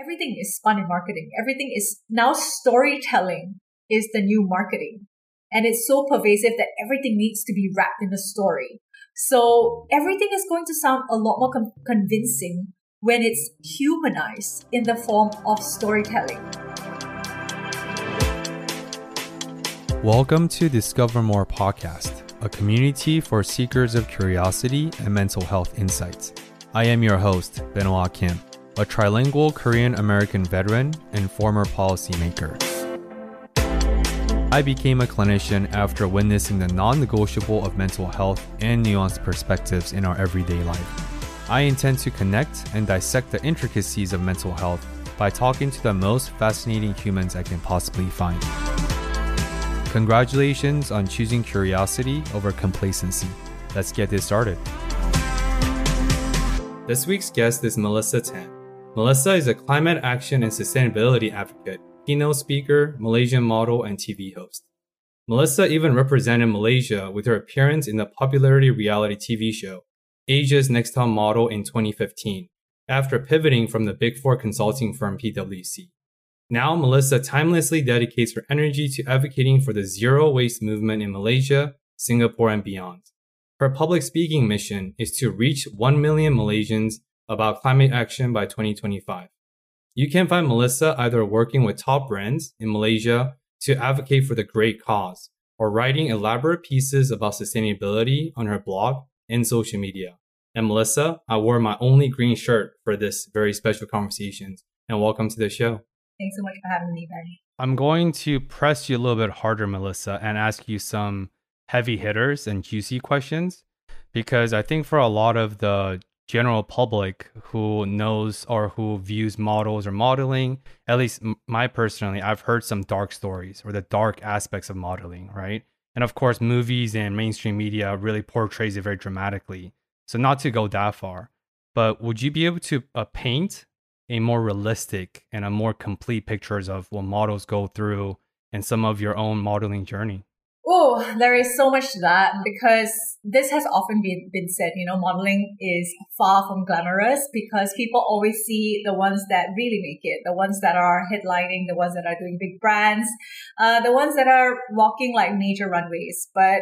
everything is spun in marketing. Everything is now storytelling is the new marketing. And it's so pervasive that everything needs to be wrapped in a story. So everything is going to sound a lot more com- convincing when it's humanized in the form of storytelling. Welcome to Discover More Podcast, a community for seekers of curiosity and mental health insights. I am your host, Benoit Kim a trilingual Korean American veteran and former policymaker. I became a clinician after witnessing the non negotiable of mental health and nuanced perspectives in our everyday life. I intend to connect and dissect the intricacies of mental health by talking to the most fascinating humans I can possibly find. Congratulations on choosing curiosity over complacency. Let's get this started. This week's guest is Melissa Tan. Melissa is a climate action and sustainability advocate, keynote speaker, Malaysian model, and TV host. Melissa even represented Malaysia with her appearance in the popularity reality TV show Asia's Next Top Model in 2015, after pivoting from the Big Four consulting firm PwC. Now, Melissa timelessly dedicates her energy to advocating for the zero waste movement in Malaysia, Singapore, and beyond. Her public speaking mission is to reach 1 million Malaysians about climate action by 2025. You can find Melissa either working with top brands in Malaysia to advocate for the great cause or writing elaborate pieces about sustainability on her blog and social media. And Melissa, I wore my only green shirt for this very special conversation. And welcome to the show. Thanks so much for having me, Ben. I'm going to press you a little bit harder, Melissa, and ask you some heavy hitters and juicy questions because I think for a lot of the general public who knows or who views models or modeling. At least my personally i've heard some dark stories or the dark aspects of modeling right? And of course movies and mainstream media really portrays it very dramatically. So not to go that far but would you be able to uh, paint a more realistic and a more complete pictures of what models go through and some of your own modeling journey Oh, there is so much to that because this has often been, been said, you know, modeling is far from glamorous because people always see the ones that really make it, the ones that are headlining, the ones that are doing big brands, uh, the ones that are walking like major runways. But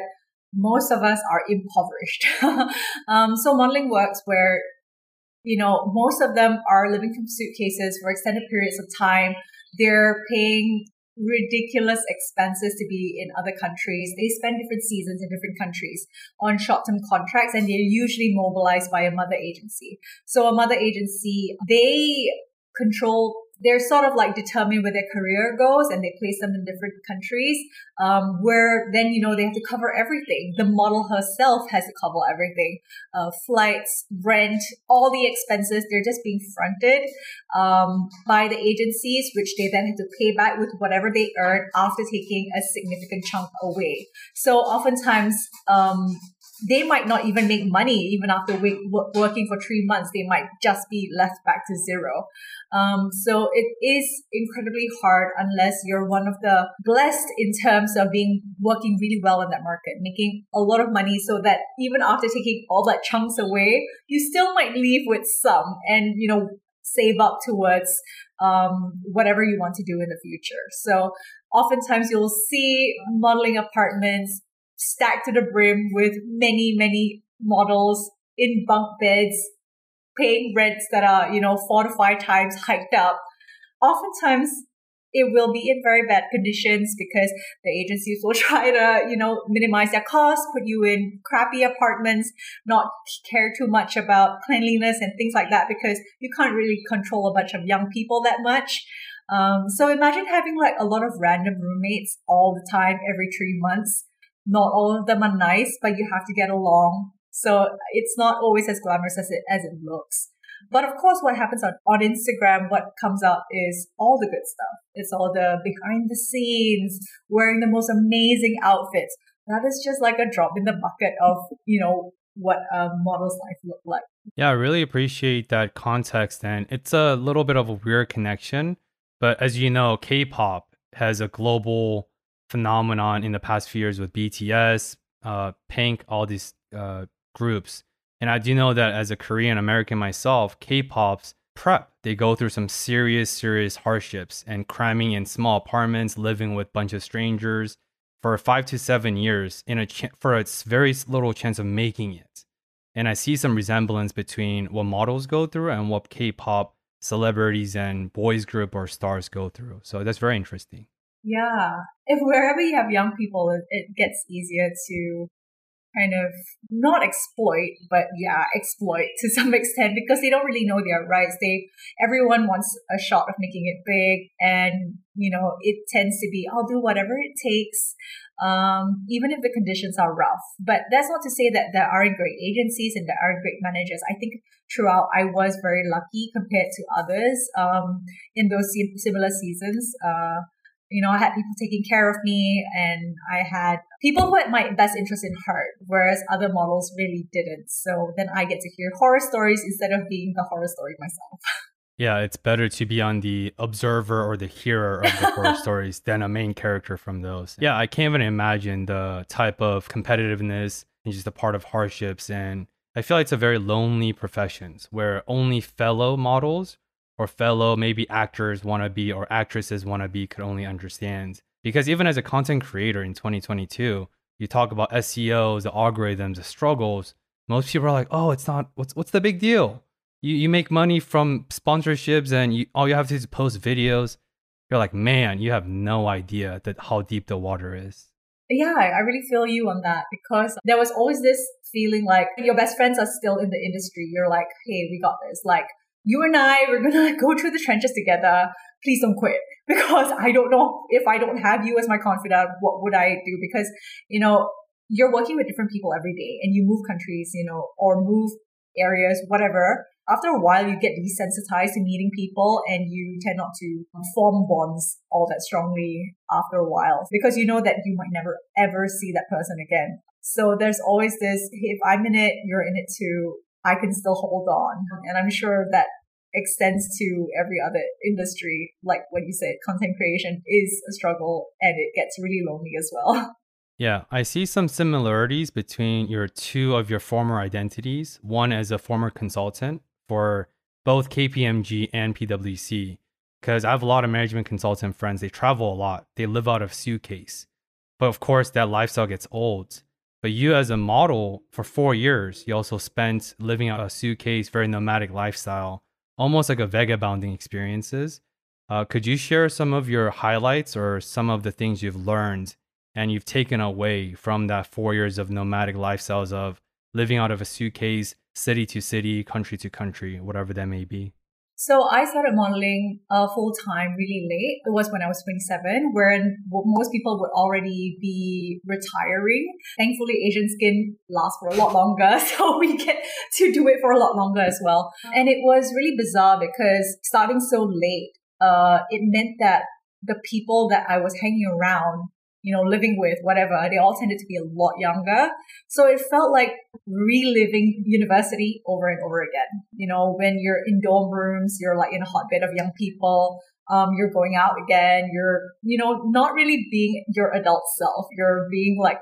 most of us are impoverished. um, so modeling works where, you know, most of them are living from suitcases for extended periods of time. They're paying ridiculous expenses to be in other countries. They spend different seasons in different countries on short-term contracts and they're usually mobilized by a mother agency. So a mother agency, they control they're sort of like determined where their career goes and they place them in different countries um, where then you know they have to cover everything. The model herself has to cover everything. Uh, flights rent all the expenses they're just being fronted um, by the agencies which they then have to pay back with whatever they earn after taking a significant chunk away. So oftentimes um, they might not even make money even after working for three months. They might just be left back to zero. Um, so it is incredibly hard unless you're one of the blessed in terms of being working really well in that market, making a lot of money so that even after taking all that chunks away, you still might leave with some and, you know, save up towards um, whatever you want to do in the future. So oftentimes you'll see modeling apartments stacked to the brim with many, many models in bunk beds, paying rents that are, you know, four to five times hiked up. Oftentimes, it will be in very bad conditions because the agencies will try to, you know, minimize their costs, put you in crappy apartments, not care too much about cleanliness and things like that because you can't really control a bunch of young people that much. Um, so imagine having like a lot of random roommates all the time, every three months not all of them are nice, but you have to get along. So it's not always as glamorous as it as it looks. But of course, what happens on, on Instagram, what comes up is all the good stuff. It's all the behind the scenes, wearing the most amazing outfits. That is just like a drop in the bucket of, you know, what a model's life look like. Yeah, I really appreciate that context. And it's a little bit of a weird connection. But as you know, K pop has a global phenomenon in the past few years with BTS, uh, Pink, all these uh, groups. And I do know that as a Korean American myself, K-pop's prep. They go through some serious, serious hardships and cramming in small apartments, living with a bunch of strangers for five to seven years in a ch- for a very little chance of making it. And I see some resemblance between what models go through and what K-pop celebrities and boys group or stars go through. So that's very interesting. Yeah. If wherever you have young people, it, it gets easier to kind of not exploit, but yeah, exploit to some extent because they don't really know their rights. They everyone wants a shot of making it big, and you know it tends to be I'll do whatever it takes, um, even if the conditions are rough. But that's not to say that there aren't great agencies and there aren't great managers. I think throughout I was very lucky compared to others um, in those similar seasons. Uh, you know, I had people taking care of me and I had people who had my best interest in heart, whereas other models really didn't. So then I get to hear horror stories instead of being the horror story myself. Yeah, it's better to be on the observer or the hearer of the horror stories than a main character from those. Yeah, I can't even imagine the type of competitiveness and just a part of hardships. And I feel like it's a very lonely profession where only fellow models or fellow maybe actors want to be or actresses want to be could only understand. Because even as a content creator in 2022, you talk about SEOs, the algorithms, the struggles. Most people are like, "Oh, it's not. What's what's the big deal? You you make money from sponsorships, and you, all you have to do is post videos." You're like, man, you have no idea that how deep the water is. Yeah, I really feel you on that because there was always this feeling like your best friends are still in the industry. You're like, hey, we got this. Like, you and I, we're gonna go through the trenches together. Please don't quit because I don't know if I don't have you as my confidant, what would I do? Because, you know, you're working with different people every day and you move countries, you know, or move areas, whatever. After a while, you get desensitized to meeting people and you tend not to form bonds all that strongly after a while because you know that you might never ever see that person again. So there's always this, if I'm in it, you're in it too. I can still hold on. And I'm sure that extends to every other industry. Like what you said, content creation is a struggle and it gets really lonely as well. Yeah, I see some similarities between your two of your former identities. One as a former consultant for both KPMG and PwC, because I have a lot of management consultant friends. They travel a lot, they live out of suitcase. But of course, that lifestyle gets old. But you, as a model for four years, you also spent living out a suitcase, very nomadic lifestyle, almost like a vagabonding experiences. Uh, could you share some of your highlights or some of the things you've learned and you've taken away from that four years of nomadic lifestyles of living out of a suitcase, city to city, country to country, whatever that may be? So I started modeling uh, full time really late. It was when I was 27, when most people would already be retiring. Thankfully, Asian skin lasts for a lot longer, so we get to do it for a lot longer as well. And it was really bizarre because starting so late, uh, it meant that the people that I was hanging around you know, living with, whatever, they all tended to be a lot younger. So it felt like reliving university over and over again. You know, when you're in dorm rooms, you're like in a hotbed of young people. Um, you're going out again. You're, you know, not really being your adult self. You're being like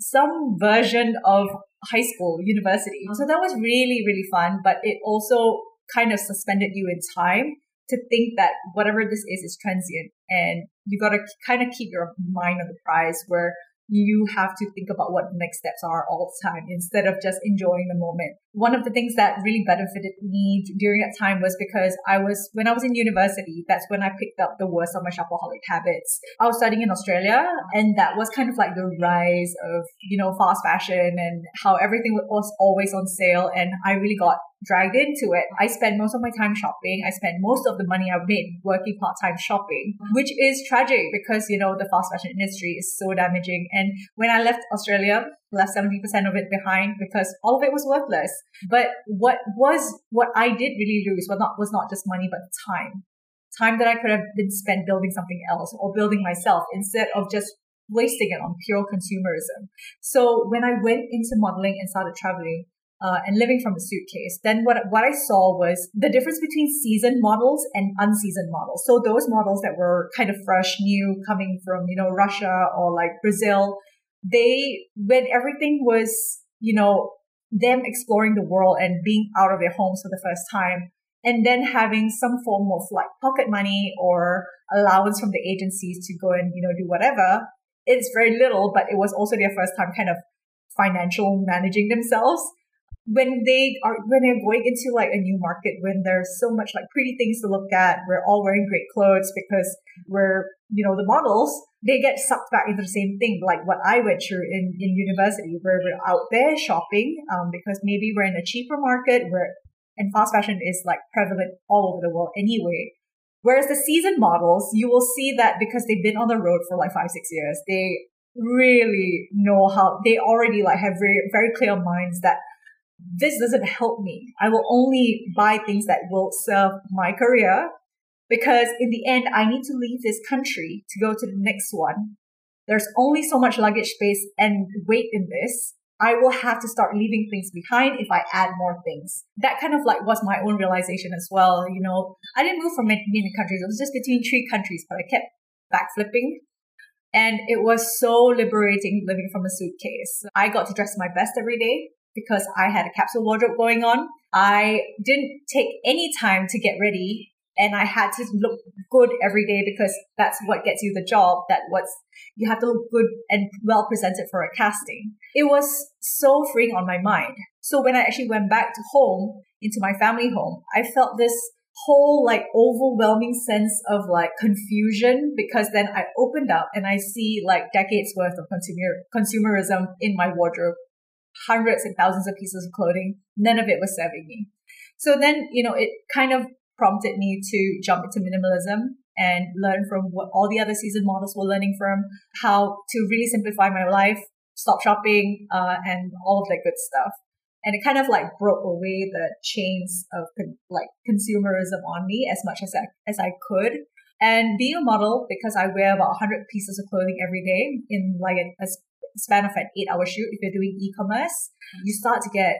some version of high school, university. So that was really, really fun, but it also kind of suspended you in time to think that whatever this is is transient and you got to kind of keep your mind on the prize where you have to think about what the next steps are all the time instead of just enjoying the moment. One of the things that really benefited me during that time was because I was, when I was in university, that's when I picked up the worst of my shopaholic habits. I was studying in Australia and that was kind of like the rise of, you know, fast fashion and how everything was always on sale. And I really got dragged into it. I spent most of my time shopping. I spent most of the money I've made working part time shopping, which is tragic because, you know, the fast fashion industry is so damaging. And when I left Australia, left 70% of it behind because all of it was worthless. But what was, what I did really lose was not, was not just money, but time. Time that I could have been spent building something else or building myself instead of just wasting it on pure consumerism. So when I went into modeling and started traveling, uh, and living from a suitcase, then what, what I saw was the difference between seasoned models and unseasoned models. So those models that were kind of fresh, new, coming from, you know, Russia or like Brazil, they, when everything was, you know, them exploring the world and being out of their homes for the first time, and then having some form of like pocket money or allowance from the agencies to go and, you know, do whatever. It's very little, but it was also their first time kind of financial managing themselves. When they are, when they're going into like a new market, when there's so much like pretty things to look at, we're all wearing great clothes because we're, you know, the models, they get sucked back into the same thing, like what I went through in, in university, where we're out there shopping, um, because maybe we're in a cheaper market, where and fast fashion is like prevalent all over the world anyway. Whereas the season models, you will see that because they've been on the road for like five, six years, they really know how they already like have very, very clear minds that this doesn't help me. I will only buy things that will serve my career because in the end, I need to leave this country to go to the next one. There's only so much luggage space and weight in this. I will have to start leaving things behind if I add more things. That kind of like was my own realization as well. You know, I didn't move from many, countries. It was just between three countries, but I kept backflipping. And it was so liberating living from a suitcase. I got to dress my best every day because I had a capsule wardrobe going on. I didn't take any time to get ready and I had to look good every day because that's what gets you the job. That what's you have to look good and well presented for a casting. It was so freeing on my mind. So when I actually went back to home into my family home, I felt this whole like overwhelming sense of like confusion because then I opened up and I see like decades worth of consumer consumerism in my wardrobe, hundreds and thousands of pieces of clothing. None of it was serving me. So then, you know, it kind of prompted me to jump into minimalism and learn from what all the other season models were learning from, how to really simplify my life, stop shopping, uh, and all of that good stuff. And it kind of like broke away the chains of con- like consumerism on me as much as I, as I could. And being a model, because I wear about 100 pieces of clothing every day in like a, a span of an eight hour shoot, if you're doing e-commerce, you start to get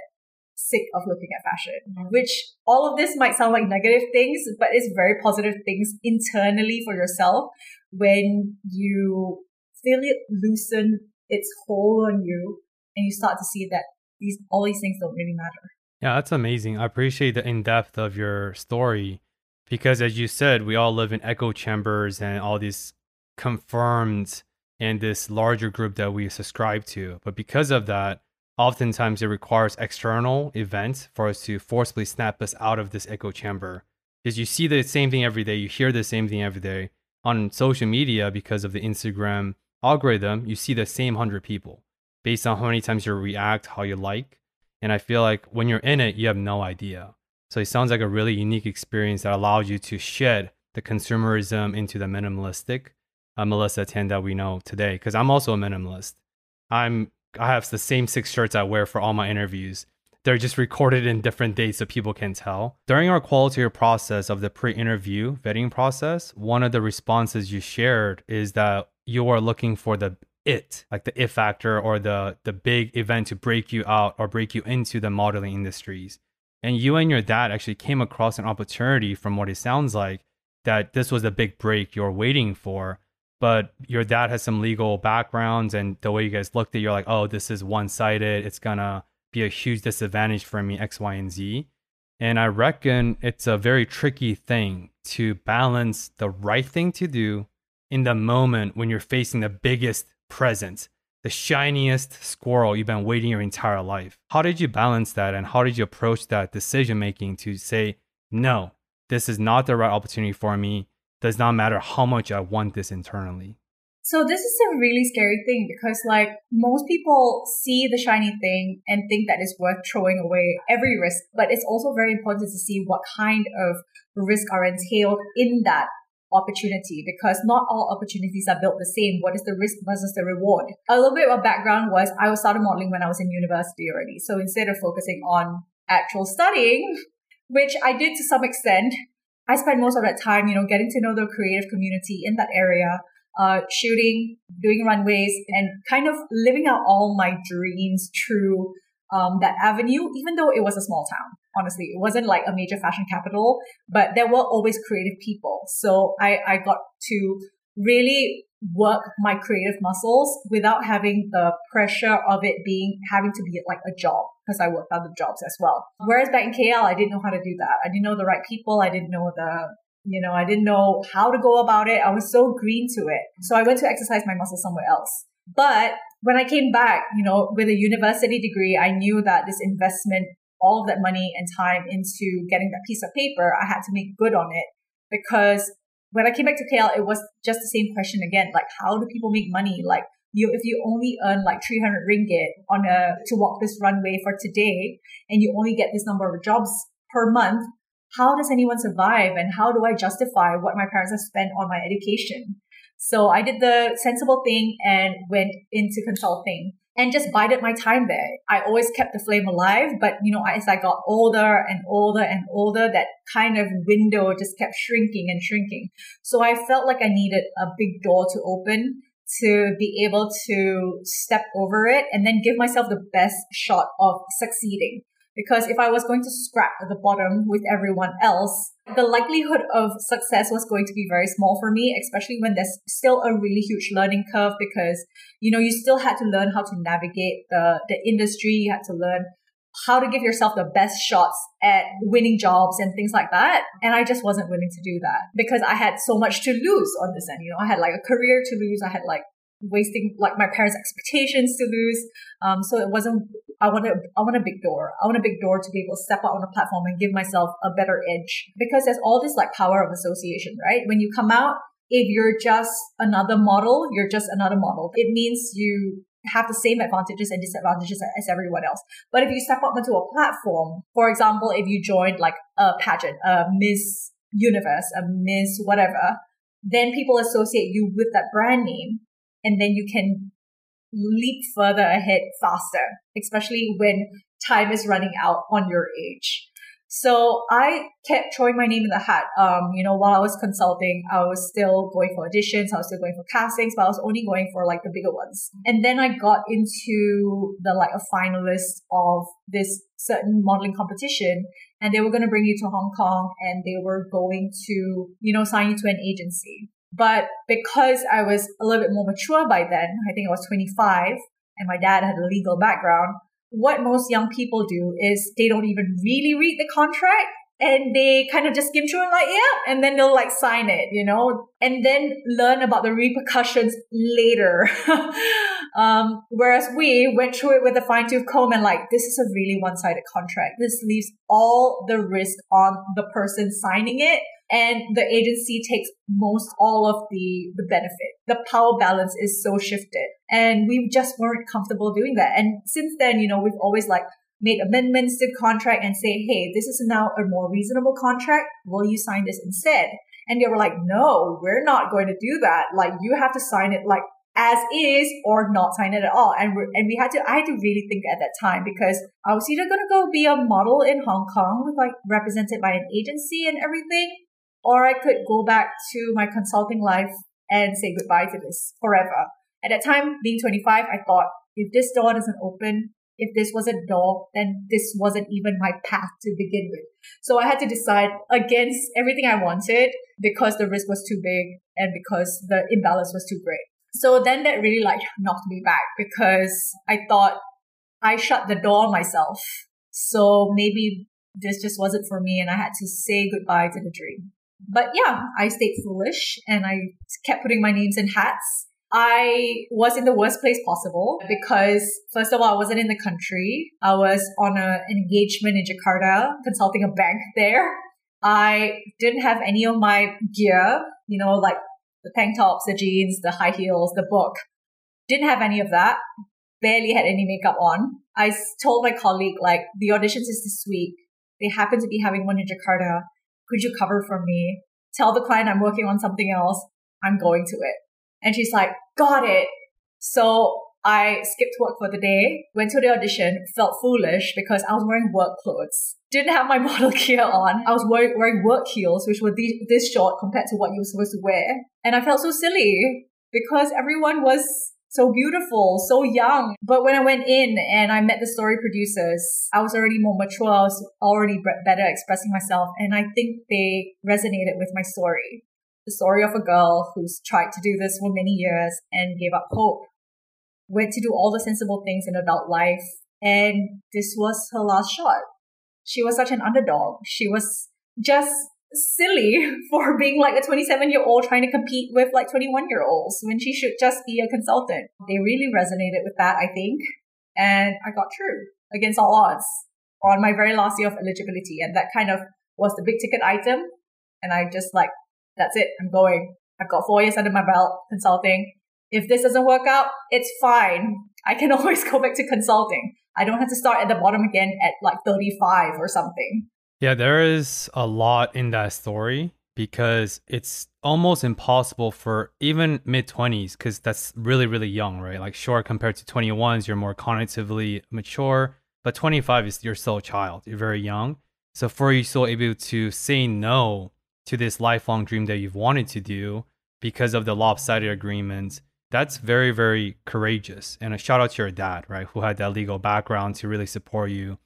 sick of looking at fashion, mm-hmm. which all of this might sound like negative things, but it's very positive things internally for yourself when you feel it loosen its hold on you and you start to see that these all these things don't really matter. Yeah, that's amazing. I appreciate the in depth of your story because as you said, we all live in echo chambers and all these confirmed and this larger group that we subscribe to. But because of that, Oftentimes, it requires external events for us to forcibly snap us out of this echo chamber. Because you see the same thing every day, you hear the same thing every day. On social media, because of the Instagram algorithm, you see the same 100 people based on how many times you react, how you like. And I feel like when you're in it, you have no idea. So it sounds like a really unique experience that allows you to shed the consumerism into the minimalistic uh, Melissa Tan that we know today. Because I'm also a minimalist. I'm I have the same six shirts I wear for all my interviews. They're just recorded in different dates so people can tell. During our quality process of the pre interview vetting process, one of the responses you shared is that you are looking for the it, like the it factor or the, the big event to break you out or break you into the modeling industries. And you and your dad actually came across an opportunity, from what it sounds like, that this was the big break you're waiting for but your dad has some legal backgrounds and the way you guys looked at it, you're like, oh, this is one sided. It's gonna be a huge disadvantage for me, X, Y, and Z. And I reckon it's a very tricky thing to balance the right thing to do in the moment when you're facing the biggest present, the shiniest squirrel you've been waiting your entire life. How did you balance that and how did you approach that decision making to say, no, this is not the right opportunity for me? Does not matter how much I want this internally. So this is a really scary thing because like most people see the shiny thing and think that it's worth throwing away every risk, but it's also very important to see what kind of risk are entailed in that opportunity because not all opportunities are built the same. What is the risk versus the reward? A little bit of background was I was started modeling when I was in university already. So instead of focusing on actual studying, which I did to some extent, I spent most of that time, you know, getting to know the creative community in that area, uh, shooting, doing runways, and kind of living out all my dreams through um, that avenue, even though it was a small town. Honestly, it wasn't like a major fashion capital, but there were always creative people. So I, I got to really work my creative muscles without having the pressure of it being having to be like a job because I worked other jobs as well. Whereas back in KL, I didn't know how to do that. I didn't know the right people. I didn't know the you know, I didn't know how to go about it. I was so green to it. So I went to exercise my muscles somewhere else. But when I came back, you know, with a university degree, I knew that this investment, all of that money and time into getting that piece of paper, I had to make good on it because when I came back to KL, it was just the same question again. Like, how do people make money? Like, you, if you only earn like 300 ringgit on a, to walk this runway for today, and you only get this number of jobs per month, how does anyone survive? And how do I justify what my parents have spent on my education? So I did the sensible thing and went into consulting and just bided my time there. I always kept the flame alive, but you know, as I got older and older and older, that kind of window just kept shrinking and shrinking. So I felt like I needed a big door to open to be able to step over it and then give myself the best shot of succeeding. Because if I was going to scrap at the bottom with everyone else, the likelihood of success was going to be very small for me, especially when there's still a really huge learning curve because, you know, you still had to learn how to navigate the, the industry. You had to learn how to give yourself the best shots at winning jobs and things like that. And I just wasn't willing to do that because I had so much to lose on this end. You know, I had like a career to lose. I had like wasting like my parents' expectations to lose. Um, so it wasn't. I want a, I want a big door. I want a big door to be able to step out on a platform and give myself a better edge because there's all this like power of association, right? When you come out, if you're just another model, you're just another model. It means you have the same advantages and disadvantages as everyone else. But if you step up onto a platform, for example, if you joined like a pageant, a Miss Universe, a Miss whatever, then people associate you with that brand name and then you can leap further ahead faster, especially when time is running out on your age. So I kept throwing my name in the hat. Um, you know, while I was consulting, I was still going for auditions, I was still going for castings, but I was only going for like the bigger ones. And then I got into the like a finalist of this certain modeling competition and they were going to bring you to Hong Kong and they were going to, you know, sign you to an agency. But because I was a little bit more mature by then, I think I was 25 and my dad had a legal background, what most young people do is they don't even really read the contract and they kind of just skim through and like, yeah, and then they'll like sign it, you know, and then learn about the repercussions later. um, whereas we went through it with a fine tooth comb and like, this is a really one-sided contract. This leaves all the risk on the person signing it and the agency takes most all of the, the benefit. The power balance is so shifted and we just weren't comfortable doing that. And since then, you know, we've always like made amendments to contract and say, Hey, this is now a more reasonable contract. Will you sign this instead? And they were like, no, we're not going to do that. Like you have to sign it like as is or not sign it at all. And we and we had to, I had to really think at that time because I was either going to go be a model in Hong Kong with like represented by an agency and everything, or I could go back to my consulting life and say goodbye to this forever. At that time, being 25, I thought if this door doesn't open, if this was a door, then this wasn't even my path to begin with. So I had to decide against everything I wanted because the risk was too big and because the imbalance was too great. So then that really like knocked me back because I thought I shut the door myself. So maybe this just wasn't for me and I had to say goodbye to the dream. But yeah, I stayed foolish and I kept putting my names in hats. I was in the worst place possible because first of all, I wasn't in the country. I was on a, an engagement in Jakarta, consulting a bank there. I didn't have any of my gear, you know, like the tank tops, the jeans, the high heels, the book. Didn't have any of that. Barely had any makeup on. I told my colleague, like, the auditions is this week. They happen to be having one in Jakarta. Could you cover for me? Tell the client I'm working on something else. I'm going to it. And she's like, got it. So I skipped work for the day, went to the audition, felt foolish because I was wearing work clothes. Didn't have my model gear on. I was wearing, wearing work heels, which were this short compared to what you were supposed to wear. And I felt so silly because everyone was so beautiful, so young. But when I went in and I met the story producers, I was already more mature. I was already better expressing myself. And I think they resonated with my story. the story of a girl who's tried to do this for many years and gave up hope. Went to do all the sensible things in adult life, and this was her last shot. She was such an underdog. She was just silly for being like a 27 year old trying to compete with like 21 year olds when she should just be a consultant. They really resonated with that, I think. And I got through against all odds on my very last year of eligibility. And that kind of was the big ticket item. And I just like, that's it. I'm going. I've got four years under my belt consulting. If this doesn't work out, it's fine. I can always go back to consulting. I don't have to start at the bottom again at like 35 or something. Yeah, there is a lot in that story because it's almost impossible for even mid 20s because that's really really young right? Like sure compared to 21s you're more cognitively mature but 25 is you're still a child you're very young. So for you still able to say no to this lifelong dream that you've wanted to do because of the lopsided agreements that's very very courageous. And a shout out to your dad right who had that legal background to really support you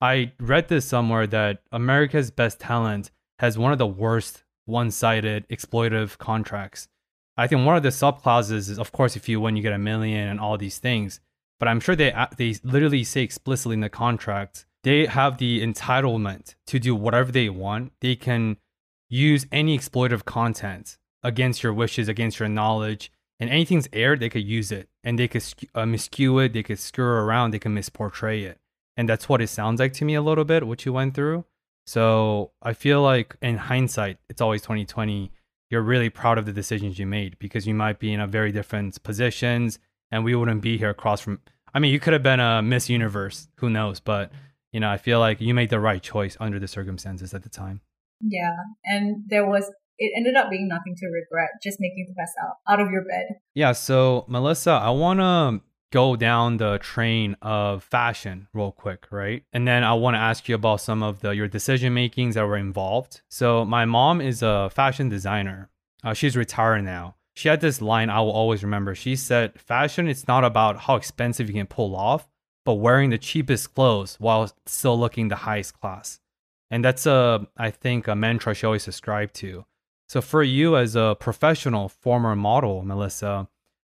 I read this somewhere that America's Best Talent has one of the worst one-sided exploitative contracts. I think one of the sub clauses is, of course, if you win, you get a million and all these things. But I'm sure they they literally say explicitly in the contract they have the entitlement to do whatever they want. They can use any exploitative content against your wishes, against your knowledge, and anything's aired, they could use it, and they could uh, miscue it, they could screw around, they can misportray it and that's what it sounds like to me a little bit what you went through. So i feel like in hindsight it's always 2020 you're really proud of the decisions you made because you might be in a very different positions and we wouldn't be here across from i mean you could have been a miss universe who knows but you know i feel like you made the right choice under the circumstances at the time. Yeah and there was it ended up being nothing to regret just making the best out out of your bed. Yeah so melissa i want to go down the train of fashion real quick, right? And then I want to ask you about some of the your decision makings that were involved. So my mom is a fashion designer. Uh, she's retired now. She had this line I will always remember. She said, "Fashion it's not about how expensive you can pull off, but wearing the cheapest clothes while still looking the highest class." And that's a I think a mantra she always subscribed to. So for you as a professional former model, Melissa,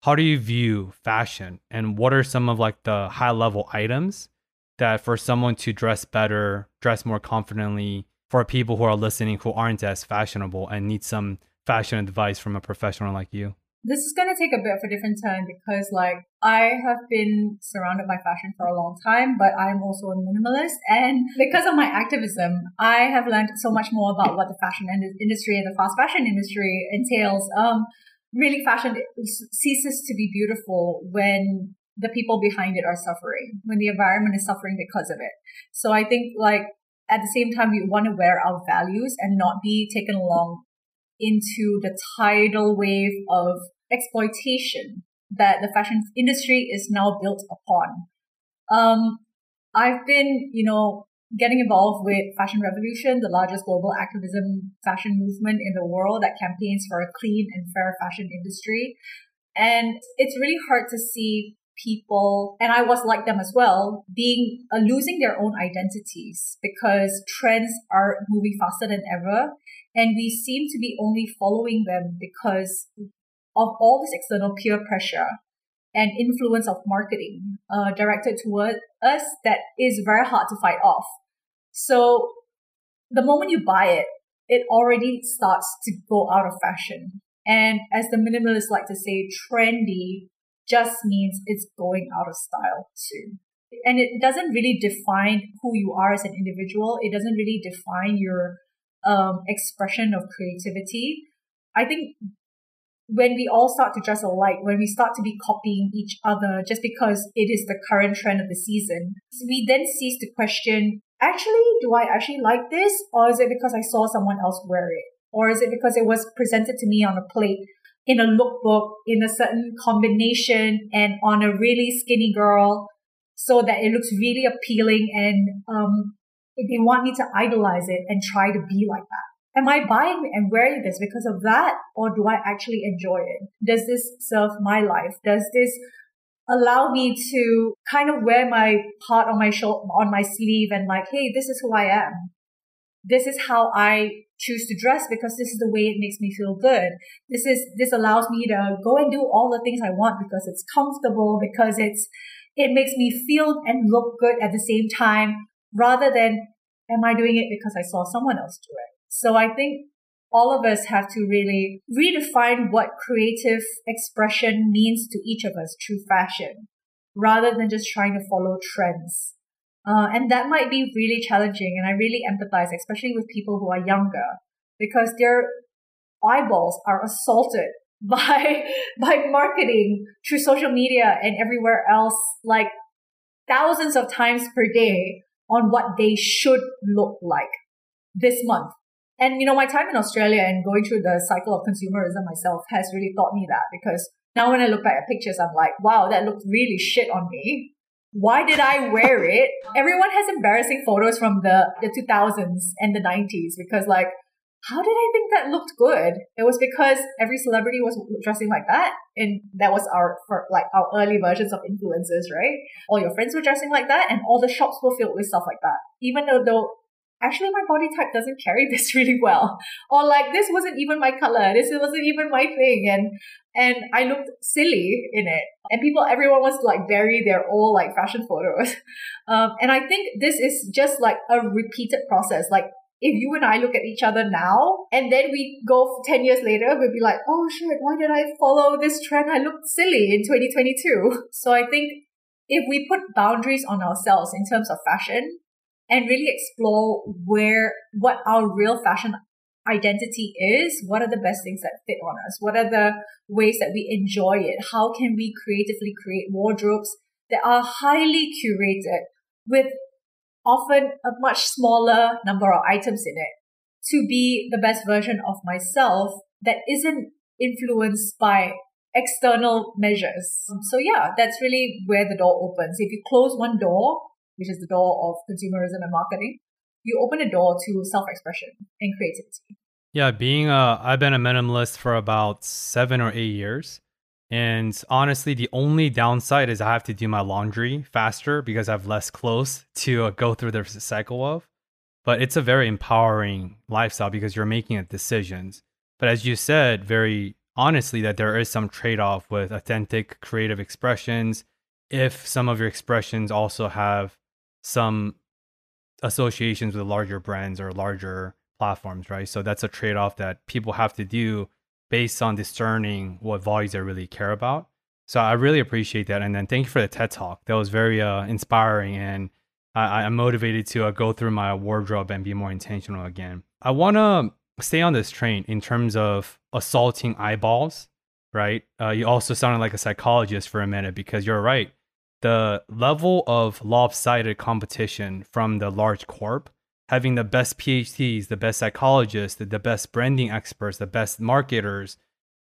how do you view fashion and what are some of like the high level items that for someone to dress better, dress more confidently for people who are listening who aren't as fashionable and need some fashion advice from a professional like you? This is going to take a bit of a different turn because like I have been surrounded by fashion for a long time, but I'm also a minimalist. And because of my activism, I have learned so much more about what the fashion industry and the fast fashion industry entails. Um, really fashion ceases to be beautiful when the people behind it are suffering, when the environment is suffering because of it. So I think like at the same time, we want to wear our values and not be taken along into the tidal wave of exploitation that the fashion industry is now built upon. Um, I've been, you know, getting involved with Fashion Revolution, the largest global activism fashion movement in the world that campaigns for a clean and fair fashion industry. And it's really hard to see people, and I was like them as well, being uh, losing their own identities because trends are moving faster than ever. And we seem to be only following them because of all this external peer pressure and influence of marketing uh, directed toward us that is very hard to fight off. So the moment you buy it, it already starts to go out of fashion. And as the minimalists like to say, trendy just means it's going out of style too. And it doesn't really define who you are as an individual. It doesn't really define your um, expression of creativity. I think when we all start to dress alike, when we start to be copying each other just because it is the current trend of the season, we then cease to question, actually, do I actually like this? Or is it because I saw someone else wear it? Or is it because it was presented to me on a plate in a lookbook in a certain combination and on a really skinny girl so that it looks really appealing and um, they want me to idolize it and try to be like that? Am I buying and wearing this because of that? Or do I actually enjoy it? Does this serve my life? Does this allow me to kind of wear my heart on my shoulder, on my sleeve and like, hey, this is who I am. This is how I choose to dress because this is the way it makes me feel good. This is, this allows me to go and do all the things I want because it's comfortable, because it's, it makes me feel and look good at the same time rather than am I doing it because I saw someone else do it? So I think all of us have to really redefine what creative expression means to each of us through fashion rather than just trying to follow trends. Uh, and that might be really challenging. And I really empathize, especially with people who are younger, because their eyeballs are assaulted by, by marketing through social media and everywhere else, like thousands of times per day on what they should look like this month. And, you know, my time in Australia and going through the cycle of consumerism myself has really taught me that because now when I look back at pictures, I'm like, wow, that looked really shit on me. Why did I wear it? Everyone has embarrassing photos from the, the 2000s and the 90s because like, how did I think that looked good? It was because every celebrity was dressing like that. And that was our, for like our early versions of influencers, right? All your friends were dressing like that and all the shops were filled with stuff like that. Even though, though actually my body type doesn't carry this really well. Or like this wasn't even my color. This wasn't even my thing. And and I looked silly in it. And people, everyone was like bury their old like fashion photos. Um, and I think this is just like a repeated process. Like if you and I look at each other now and then we go 10 years later, we'll be like, oh shit, why did I follow this trend? I looked silly in 2022. So I think if we put boundaries on ourselves in terms of fashion and really explore where, what our real fashion identity is, what are the best things that fit on us? What are the ways that we enjoy it? How can we creatively create wardrobes that are highly curated with often a much smaller number of items in it to be the best version of myself that isn't influenced by external measures. Um, so yeah, that's really where the door opens. If you close one door, which is the door of consumerism and marketing, you open a door to self-expression and creativity. Yeah, being a I've been a minimalist for about 7 or 8 years. And honestly, the only downside is I have to do my laundry faster because I have less clothes to uh, go through the cycle of. But it's a very empowering lifestyle because you're making decisions. But as you said, very honestly, that there is some trade off with authentic creative expressions. If some of your expressions also have some associations with larger brands or larger platforms, right? So that's a trade off that people have to do based on discerning what values they really care about. So I really appreciate that. And then thank you for the TED talk. That was very uh, inspiring. And I, I'm motivated to uh, go through my wardrobe and be more intentional again. I want to stay on this train in terms of assaulting eyeballs, right? Uh, you also sounded like a psychologist for a minute because you're right the level of lopsided competition from the large corp, having the best PhDs, the best psychologists, the best branding experts, the best marketers,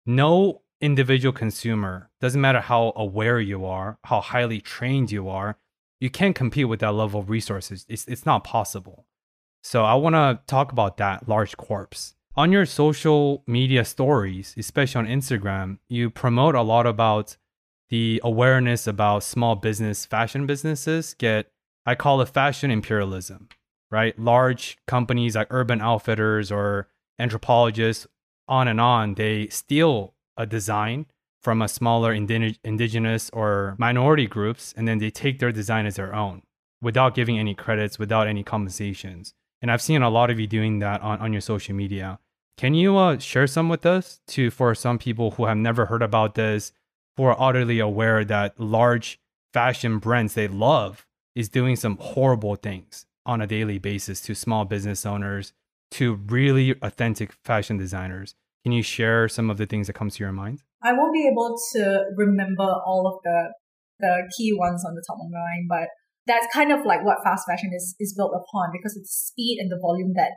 no individual consumer, doesn't matter how aware you are, how highly trained you are, you can't compete with that level of resources. It's, it's not possible. So I want to talk about that large corps. On your social media stories, especially on Instagram, you promote a lot about the awareness about small business fashion businesses get I call it fashion imperialism, right? Large companies like Urban Outfitters or Anthropologie, on and on, they steal a design from a smaller indig- indigenous or minority groups, and then they take their design as their own without giving any credits, without any compensations. And I've seen a lot of you doing that on, on your social media. Can you uh, share some with us to for some people who have never heard about this, who are utterly aware that large fashion brands they love is doing some horrible things on a daily basis to small business owners, to really authentic fashion designers. Can you share some of the things that comes to your mind? I won't be able to remember all of the the key ones on the top of my mind, but that's kind of like what fast fashion is is built upon because of the speed and the volume that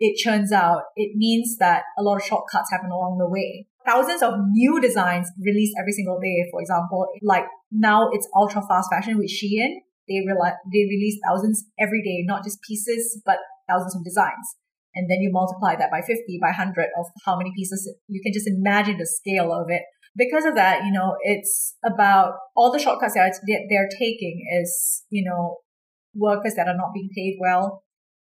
it churns out. It means that a lot of shortcuts happen along the way thousands of new designs released every single day. For example, like now it's ultra fast fashion with Shein. They they release thousands every day, not just pieces, but thousands of designs. And then you multiply that by 50, by 100 of how many pieces. You can just imagine the scale of it. Because of that, you know, it's about all the shortcuts that they're taking is, you know, workers that are not being paid well,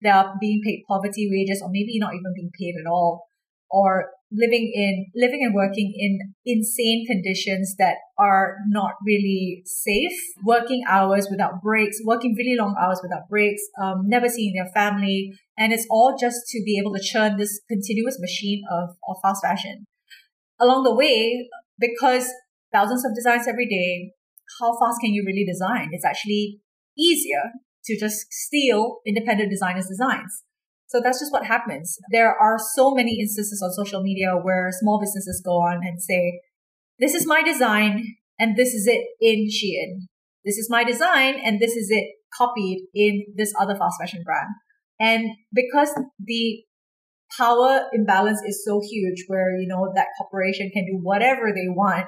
They are being paid poverty wages or maybe not even being paid at all or living in living and working in insane conditions that are not really safe. Working hours without breaks working really long hours without breaks um, never seeing their family. And it's all just to be able to churn this continuous machine of, of fast fashion. Along the way because thousands of designs every day how fast can you really design? It's actually easier to just steal independent designers designs so that's just what happens. There are so many instances on social media where small businesses go on and say, this is my design and this is it in Shein. This is my design and this is it copied in this other fast fashion brand. And because the power imbalance is so huge where, you know, that corporation can do whatever they want.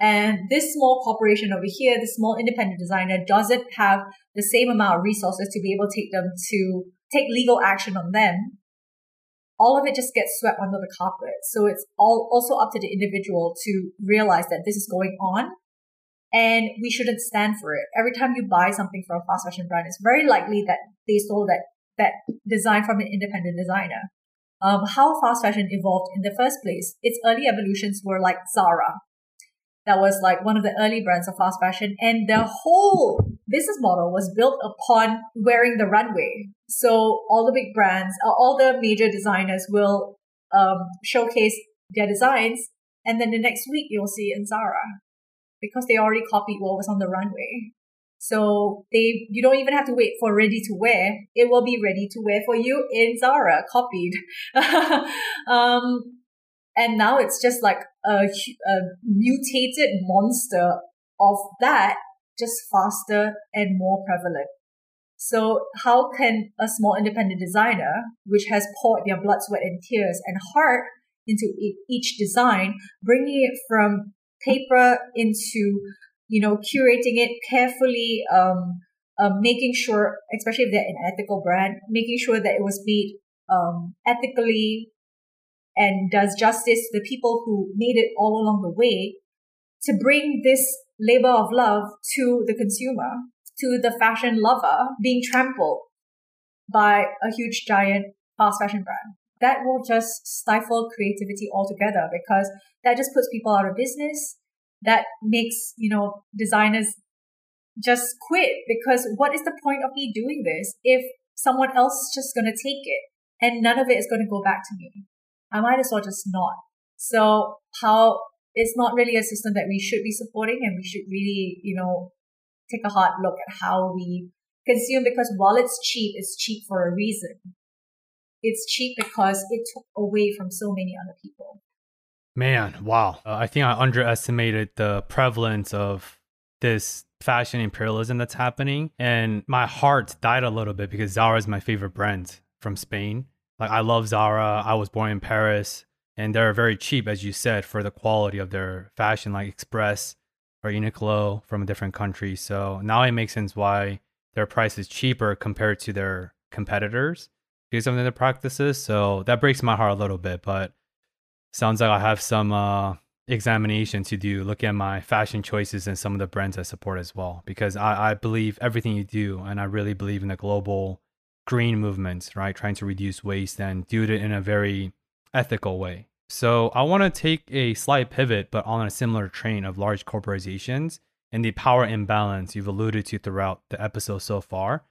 And this small corporation over here, this small independent designer doesn't have the same amount of resources to be able to take them to take legal action on them, all of it just gets swept under the carpet. So it's all also up to the individual to realize that this is going on and we shouldn't stand for it. Every time you buy something from a fast fashion brand, it's very likely that they stole that, that design from an independent designer. Um, how fast fashion evolved in the first place, its early evolutions were like Zara that was like one of the early brands of fast fashion. And their whole business model was built upon wearing the runway. So all the big brands, uh, all the major designers will um, showcase their designs. And then the next week you'll see in Zara because they already copied what was on the runway. So they, you don't even have to wait for ready to wear. It will be ready to wear for you in Zara, copied. um, and now it's just like a, a mutated monster of that, just faster and more prevalent. So how can a small independent designer, which has poured their blood, sweat, and tears and heart into each design, bringing it from paper into, you know, curating it carefully, um, um, making sure, especially if they're an ethical brand, making sure that it was made um, ethically and does justice to the people who made it all along the way to bring this labor of love to the consumer, to the fashion lover being trampled by a huge giant fast fashion brand. That will just stifle creativity altogether because that just puts people out of business. That makes, you know, designers just quit because what is the point of me doing this if someone else is just going to take it and none of it is going to go back to me? I might as well just not. So how it's not really a system that we should be supporting and we should really, you know, take a hard look at how we consume because while it's cheap, it's cheap for a reason. It's cheap because it took away from so many other people. Man, wow. Uh, I think I underestimated the prevalence of this fashion imperialism that's happening. And my heart died a little bit because Zara is my favorite brand from Spain. Like I love Zara. I was born in Paris, and they're very cheap, as you said, for the quality of their fashion, like Express or Uniqlo from a different country. So now it makes sense why their price is cheaper compared to their competitors because of their practices. So that breaks my heart a little bit, but sounds like I have some uh, examination to do, look at my fashion choices and some of the brands I support as well, because I, I believe everything you do, and I really believe in the global green movements, right? Trying to reduce waste and do it in a very ethical way. So I want to take a slight pivot, but on a similar train of large corporations and the power imbalance you've alluded to throughout the episode so far.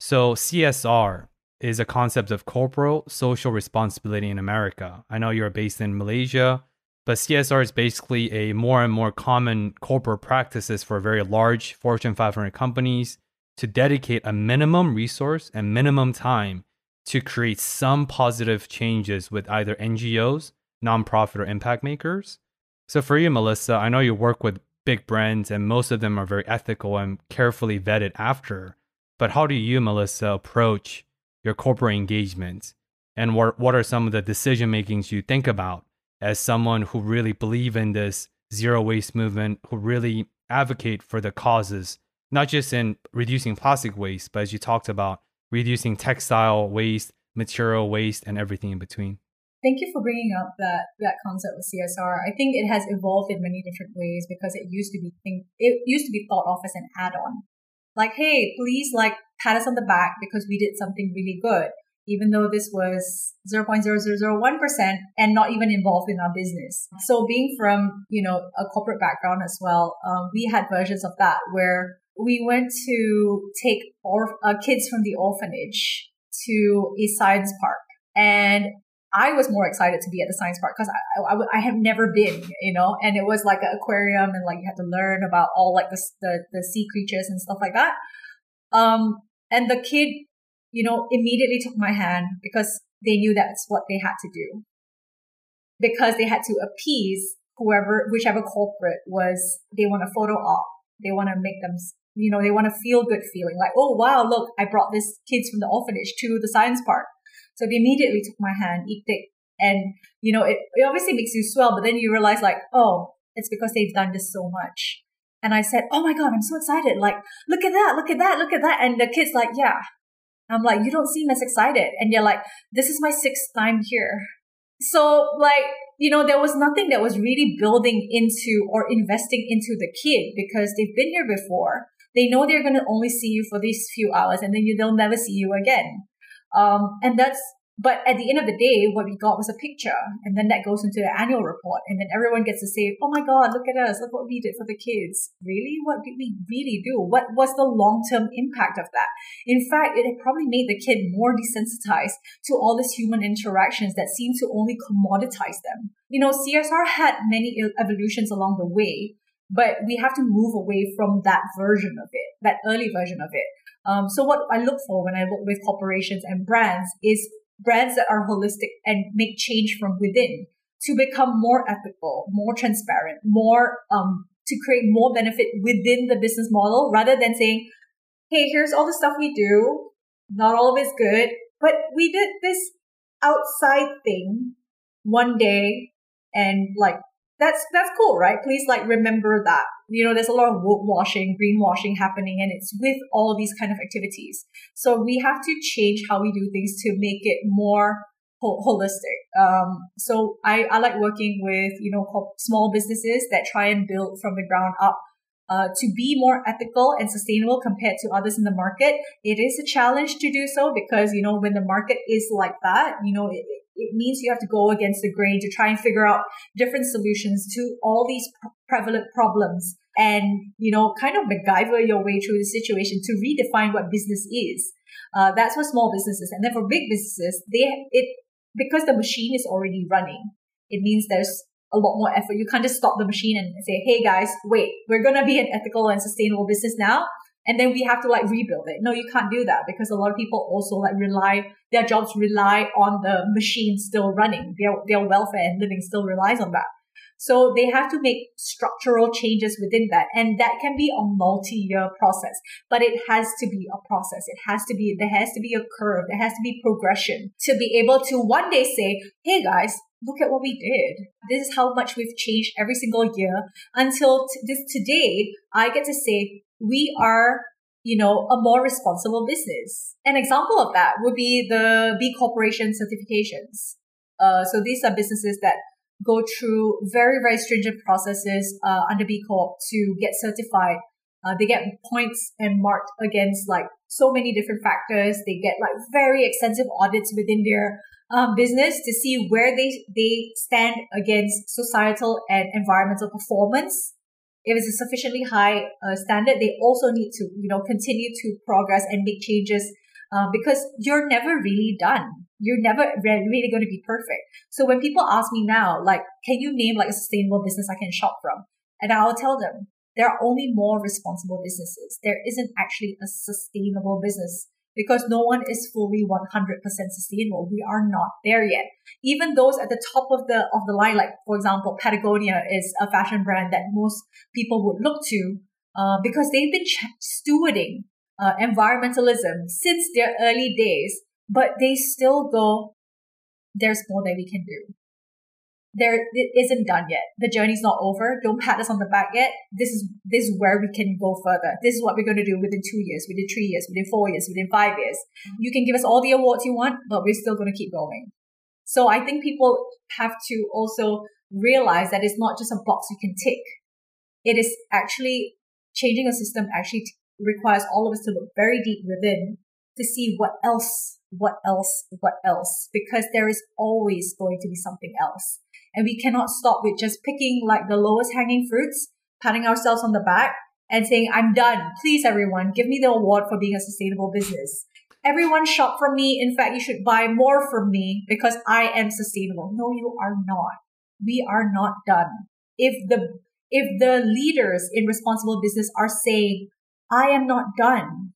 So CSR is a concept of corporate social responsibility in America. I know you're based in Malaysia, but CSR is basically a more and more common corporate practices for very large Fortune 500 companies to dedicate a minimum resource and minimum time to create some positive changes with either NGOs, nonprofit, or impact makers. So, for you, Melissa, I know you work with big brands and most of them are very ethical and carefully vetted after. But how do you, Melissa, approach your corporate engagements? And what, what are some of the decision makings you think about as someone who really believe in this zero waste movement, who really advocate for the causes not just in reducing plastic waste, but as you talked about, reducing textile waste, material waste, and everything in between. Thank you for bringing up that that concept of CSR. I think it has evolved in many different ways because it used to be think it used to be thought of as an add-on. Like, hey, please like pat us on the back because we did something really good, even though this was 0.0001% and not even involved in our business. So being from, you know, a corporate background as well, um, we had versions of that where we went to take or, uh, kids from the orphanage to a science park and I was more excited to be at the science park because I, I, I, have never been, you know, and it was like an aquarium and like you had to learn about all like the, the, the sea creatures and stuff like that. Um, and the kid, you know, immediately took my hand because they knew that's what they had to do because they had to appease whoever, whichever culprit was, they want a photo op. They want to make them, you know, they want to feel good feeling like, oh, wow, look, I brought these kids from the orphanage to the science park so they immediately took my hand, eat it and you know, it, it obviously makes you swell, but then you realize like, oh, it's because they've done this so much. And I said, oh my God, I'm so excited. Like, look at that, look at that, look at that. And the kid's like, yeah. I'm like, you don't seem as excited. And they're like, this is my sixth time here. So like, you know, there was nothing that was really building into or investing into the kid because they've been here before. They know they're going to only see you for these few hours and then you, they'll never see you again. Um, and that's, but at the end of the day, what we got was a picture. And then that goes into the annual report. And then everyone gets to say, Oh my God, look at us. Look what we did for the kids. Really? What did we really do? What was the long-term impact of that? In fact, it probably made the kid more desensitized to all these human interactions that seem to only commoditize them. You know, CSR had many evolutions along the way, but we have to move away from that version of it, that early version of it. Um, so what I look for when I work with corporations and brands is brands that are holistic and make change from within to become more ethical, more transparent, more um, to create more benefit within the business model rather than saying, "Hey, here's all the stuff we do. Not all of it's good, but we did this outside thing one day, and like that's that's cool, right? Please like remember that. You know, there's a lot of woke washing, greenwashing happening, and it's with all these kind of activities. So we have to change how we do things to make it more holistic. Um, so I, I like working with, you know, small businesses that try and build from the ground up uh, to be more ethical and sustainable compared to others in the market. It is a challenge to do so because, you know, when the market is like that, you know, it, it means you have to go against the grain to try and figure out different solutions to all these prevalent problems and, you know, kind of MacGyver your way through the situation to redefine what business is. Uh, that's for small businesses. And then for big businesses, they, it, because the machine is already running, it means there's a lot more effort. You can't just stop the machine and say, Hey guys, wait, we're going to be an ethical and sustainable business now and then we have to like rebuild it. No, you can't do that because a lot of people also like rely, their jobs rely on the machine still running. Their, their welfare and living still relies on that. So they have to make structural changes within that. And that can be a multi-year process, but it has to be a process. It has to be, there has to be a curve. There has to be progression to be able to one day say, Hey guys, look at what we did. This is how much we've changed every single year until t- this today. I get to say, we are, you know, a more responsible business. An example of that would be the B Corporation certifications. Uh, so these are businesses that go through very, very stringent processes uh, under B Corp to get certified. Uh, they get points and marked against like so many different factors. They get like very extensive audits within their um, business to see where they they stand against societal and environmental performance if it's a sufficiently high uh, standard, they also need to, you know, continue to progress and make changes uh, because you're never really done. You're never really going to be perfect. So when people ask me now, like, can you name like a sustainable business I can shop from? And I'll tell them there are only more responsible businesses. There isn't actually a sustainable business because no one is fully 100% sustainable. We are not there yet. Even those at the top of the, of the line, like for example, Patagonia is a fashion brand that most people would look to, uh, because they've been stewarding, uh, environmentalism since their early days, but they still go, there's more that we can do there it isn't done yet. The journey's not over. Don't pat us on the back yet. This is this is where we can go further. This is what we're going to do within two years, within three years, within four years, within five years. Mm-hmm. You can give us all the awards you want, but we're still going to keep going. So I think people have to also realize that it's not just a box you can tick. It is actually changing a system actually requires all of us to look very deep within to see what else, what else, what else, because there is always going to be something else. And we cannot stop with just picking like the lowest hanging fruits, patting ourselves on the back and saying, I'm done. Please, everyone, give me the award for being a sustainable business. Everyone shop from me. In fact, you should buy more from me because I am sustainable. No, you are not. We are not done. If the, if the leaders in responsible business are saying, I am not done.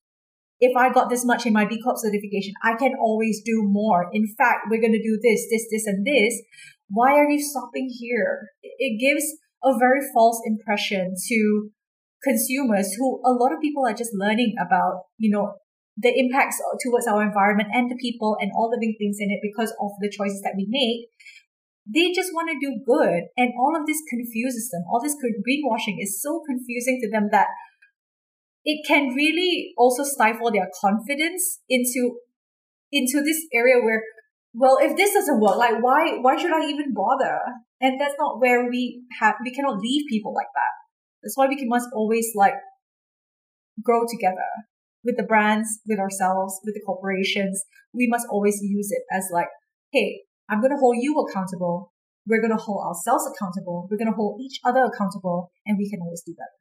If I got this much in my B Corp certification, I can always do more. In fact, we're going to do this, this, this, and this. Why are you stopping here? It gives a very false impression to consumers who a lot of people are just learning about, you know, the impacts towards our environment and the people and all living things in it because of the choices that we make. They just want to do good. And all of this confuses them. All this greenwashing is so confusing to them that it can really also stifle their confidence into, into this area where, well, if this doesn't work, like why, why should I even bother? And that's not where we have, we cannot leave people like that. That's why we must always like grow together with the brands, with ourselves, with the corporations. We must always use it as like, hey, I'm going to hold you accountable. We're going to hold ourselves accountable. We're going to hold each other accountable and we can always do better.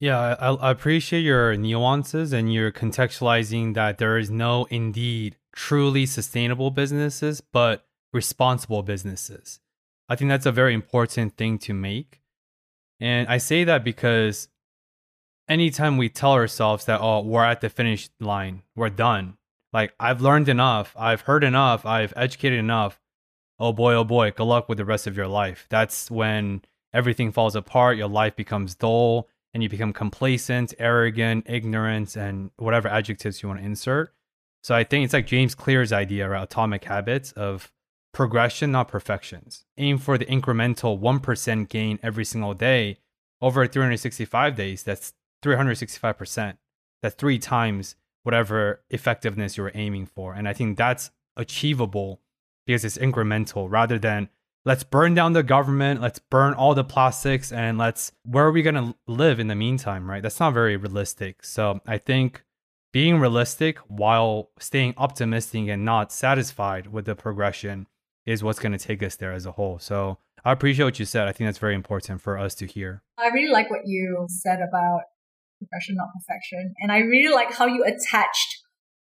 Yeah, I, I appreciate your nuances and you're contextualizing that there is no indeed truly sustainable businesses, but responsible businesses. I think that's a very important thing to make. And I say that because anytime we tell ourselves that, oh, we're at the finish line, we're done. Like, I've learned enough, I've heard enough, I've educated enough. Oh boy, oh boy, good luck with the rest of your life. That's when everything falls apart, your life becomes dull, and you become complacent, arrogant, ignorant, and whatever adjectives you want to insert. So I think it's like James Clear's idea around atomic habits of progression, not perfections. Aim for the incremental 1% gain every single day over 365 days. That's 365%. That's three times whatever effectiveness you're aiming for. And I think that's achievable because it's incremental rather than let's burn down the government, let's burn all the plastics, and let's, where are we going to live in the meantime, right? That's not very realistic. So I think being realistic while staying optimistic and not satisfied with the progression is what's going to take us there as a whole. So I appreciate what you said. I think that's very important for us to hear. I really like what you said about progression, not perfection. And I really like how you attached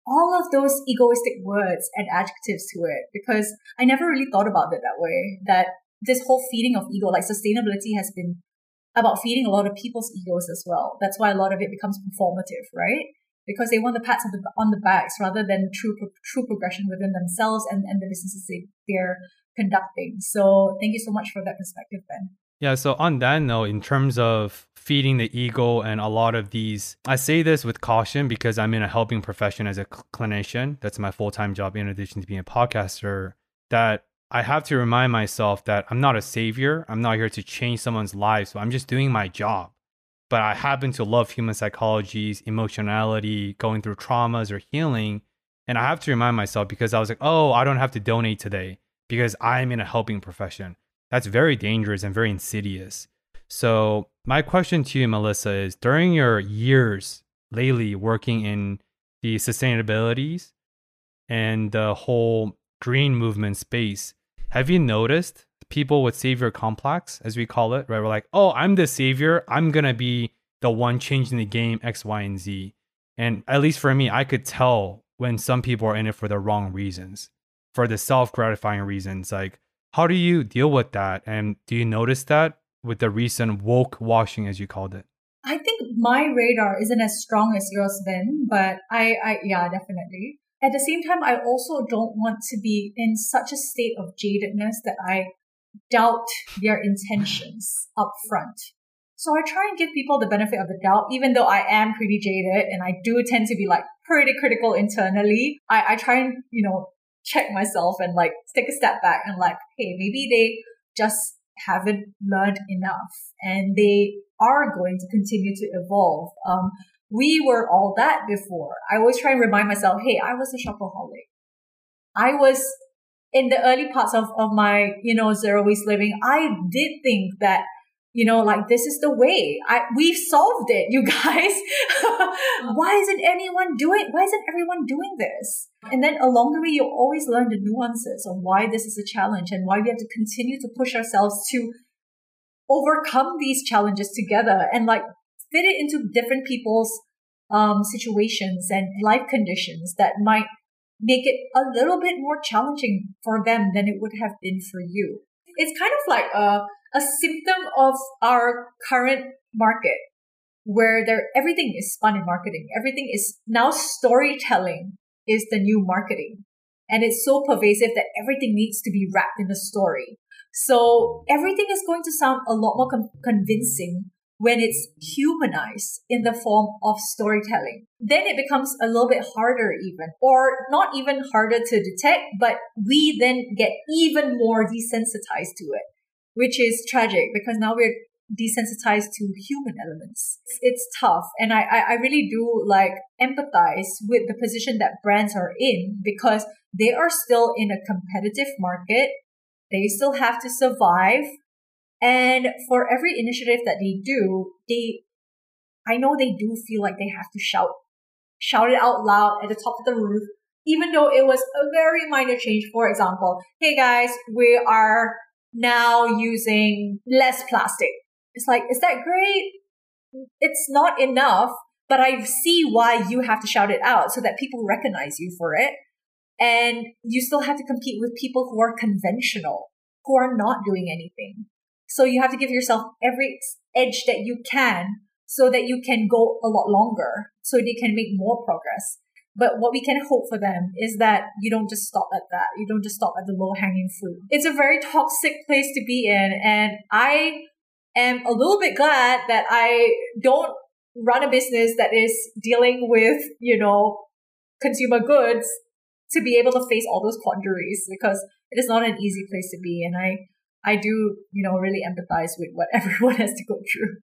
all of those egoistic words and adjectives to it because I never really thought about it that way. That this whole feeding of ego, like sustainability has been about feeding a lot of people's egos as well. That's why a lot of it becomes performative, right? Because they want the pats on the, on the backs rather than true true progression within themselves and, and the businesses they, they're conducting. So thank you so much for that perspective, Ben. Yeah, so on that note, in terms of feeding the ego and a lot of these, I say this with caution because I'm in a helping profession as a clinician. That's my full time job in addition to being a podcaster. That I have to remind myself that I'm not a savior. I'm not here to change someone's life. So I'm just doing my job. But I happen to love human psychologies, emotionality, going through traumas or healing. And I have to remind myself because I was like, oh, I don't have to donate today because I'm in a helping profession. That's very dangerous and very insidious. So, my question to you, Melissa, is during your years lately working in the sustainabilities and the whole green movement space, have you noticed people with savior complex, as we call it, right? We're like, oh, I'm the savior. I'm going to be the one changing the game X, Y, and Z. And at least for me, I could tell when some people are in it for the wrong reasons, for the self gratifying reasons. Like, how do you deal with that? And do you notice that with the recent woke washing, as you called it? I think my radar isn't as strong as yours, Ben, but I, I, yeah, definitely. At the same time, I also don't want to be in such a state of jadedness that I doubt their intentions up front. So I try and give people the benefit of the doubt, even though I am pretty jaded and I do tend to be like pretty critical internally. I, I try and, you know, check myself and like take a step back and like, hey, maybe they just haven't learned enough and they are going to continue to evolve. Um, we were all that before. I always try and remind myself, hey, I was a shopaholic. I was in the early parts of, of my, you know, zero waste living. I did think that you know, like this is the way. I we've solved it, you guys. why isn't anyone doing why isn't everyone doing this? And then along the way you always learn the nuances of why this is a challenge and why we have to continue to push ourselves to overcome these challenges together and like fit it into different people's um, situations and life conditions that might make it a little bit more challenging for them than it would have been for you. It's kind of like a, a symptom of our current market where there everything is spun in marketing. Everything is now storytelling is the new marketing. And it's so pervasive that everything needs to be wrapped in a story. So everything is going to sound a lot more com- convincing when it's humanized in the form of storytelling. Then it becomes a little bit harder even, or not even harder to detect, but we then get even more desensitized to it, which is tragic because now we're desensitized to human elements. It's tough. And I, I really do like empathize with the position that brands are in because they are still in a competitive market. They still have to survive and for every initiative that they do, they, I know they do feel like they have to shout, shout it out loud at the top of the roof, even though it was a very minor change. For example, hey guys, we are now using less plastic. It's like, is that great? It's not enough, but I see why you have to shout it out so that people recognize you for it. And you still have to compete with people who are conventional, who are not doing anything. So you have to give yourself every edge that you can so that you can go a lot longer so they can make more progress. But what we can hope for them is that you don't just stop at that. You don't just stop at the low hanging fruit. It's a very toxic place to be in. And I am a little bit glad that I don't run a business that is dealing with, you know, consumer goods to be able to face all those quandaries because it is not an easy place to be. And I, I do, you know, really empathize with what everyone has to go through.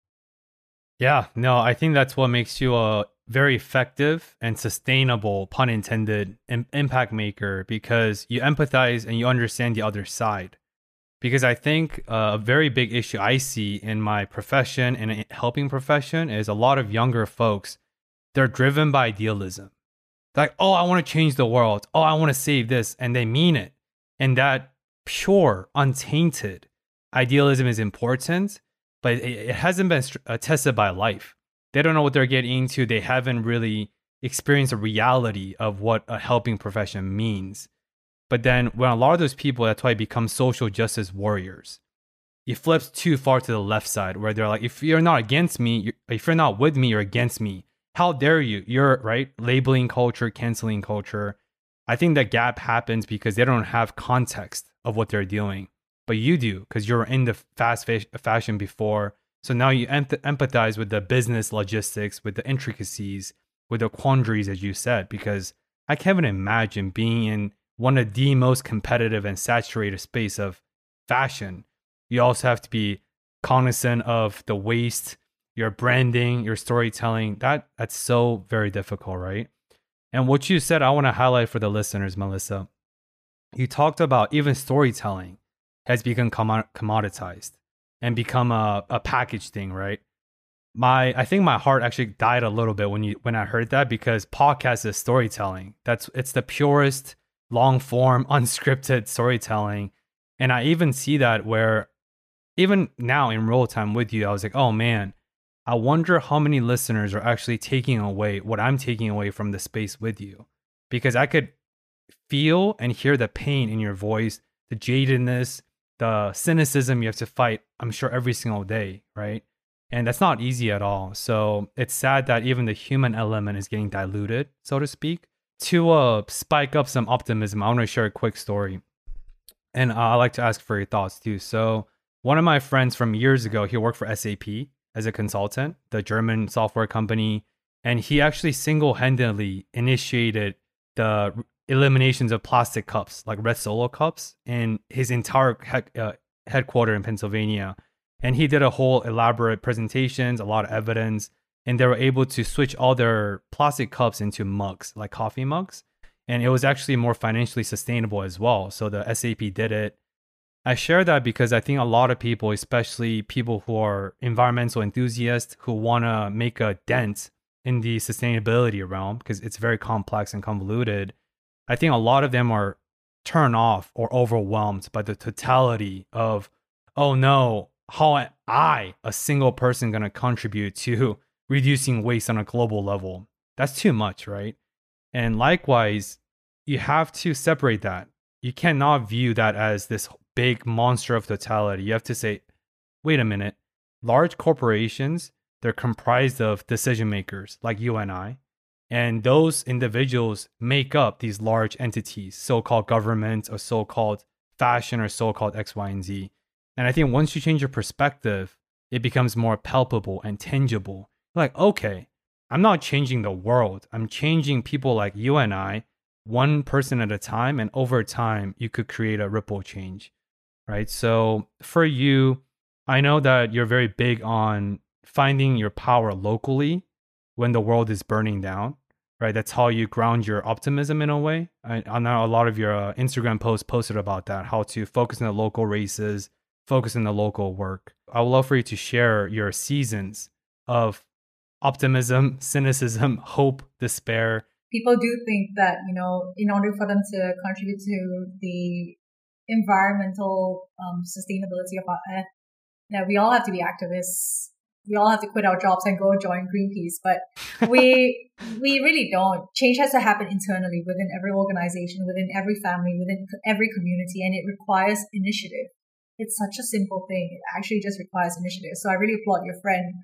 Yeah, no, I think that's what makes you a very effective and sustainable, pun intended, Im- impact maker because you empathize and you understand the other side. Because I think uh, a very big issue I see in my profession and helping profession is a lot of younger folks, they're driven by idealism. like, oh, I want to change the world. Oh, I want to save this. And they mean it. And that pure, untainted idealism is important, but it, hasn't been uh, tested by life. They don't know what they're getting into. They haven't really experienced the reality of what a helping profession means. But then when a lot of those people, that's why become social justice warriors. It flips too far to the left side where they're like, if you're not against me, if you're not with me, you're against me. How dare you? You're right, labeling culture, canceling culture. I think that gap happens because they don't have context of what they're doing, but you do because you're in the fast fashion before. So now you empathize with the business logistics, with the intricacies, with the quandaries, as you said, because I can't even imagine being in one of the most competitive and saturated space of fashion. You also have to be cognizant of the waste, your branding, your storytelling. That that's so very difficult, right? And what you said, I want to highlight for the listeners, Melissa. You talked about even storytelling has become commoditized and become a, a package thing, right? My I think my heart actually died a little bit when you when I heard that because podcast is storytelling. That's it's the purest long form unscripted storytelling. And I even see that where even now in real time with you, I was like, oh man, I wonder how many listeners are actually taking away what I'm taking away from the space with you. Because I could feel and hear the pain in your voice, the jadedness, the cynicism you have to fight, I'm sure, every single day, right? And that's not easy at all. So it's sad that even the human element is getting diluted, so to speak. To uh, spike up some optimism, I want to share a quick story. And uh, I like to ask for your thoughts too. So, one of my friends from years ago, he worked for SAP as a consultant, the German software company, and he actually single-handedly initiated the eliminations of plastic cups, like red solo cups, in his entire he- uh, headquarter in Pennsylvania. And he did a whole elaborate presentations, a lot of evidence, and they were able to switch all their plastic cups into mugs, like coffee mugs. And it was actually more financially sustainable as well. So the SAP did it. I share that because I think a lot of people, especially people who are environmental enthusiasts who want to make a dent in the sustainability realm, because it's very complex and convoluted, I think a lot of them are turned off or overwhelmed by the totality of, oh no, how am I, a single person, going to contribute to reducing waste on a global level? That's too much, right? And likewise, you have to separate that. You cannot view that as this big monster of totality. You have to say, wait a minute, large corporations, they're comprised of decision makers like you and I. And those individuals make up these large entities, so called government or so called fashion or so called X, Y, and Z. And I think once you change your perspective, it becomes more palpable and tangible. Like, okay, I'm not changing the world. I'm changing people like you and I, one person at a time. And over time, you could create a ripple change right? So for you, I know that you're very big on finding your power locally when the world is burning down, right? That's how you ground your optimism in a way. I, I know a lot of your uh, Instagram posts posted about that, how to focus on the local races, focus on the local work. I would love for you to share your seasons of optimism, cynicism, hope, despair. People do think that, you know, in order for them to contribute to the environmental um, sustainability of our earth. Yeah, we all have to be activists. We all have to quit our jobs and go join Greenpeace, but we we really don't. Change has to happen internally within every organization, within every family, within every community, and it requires initiative. It's such a simple thing. It actually just requires initiative. So I really applaud your friend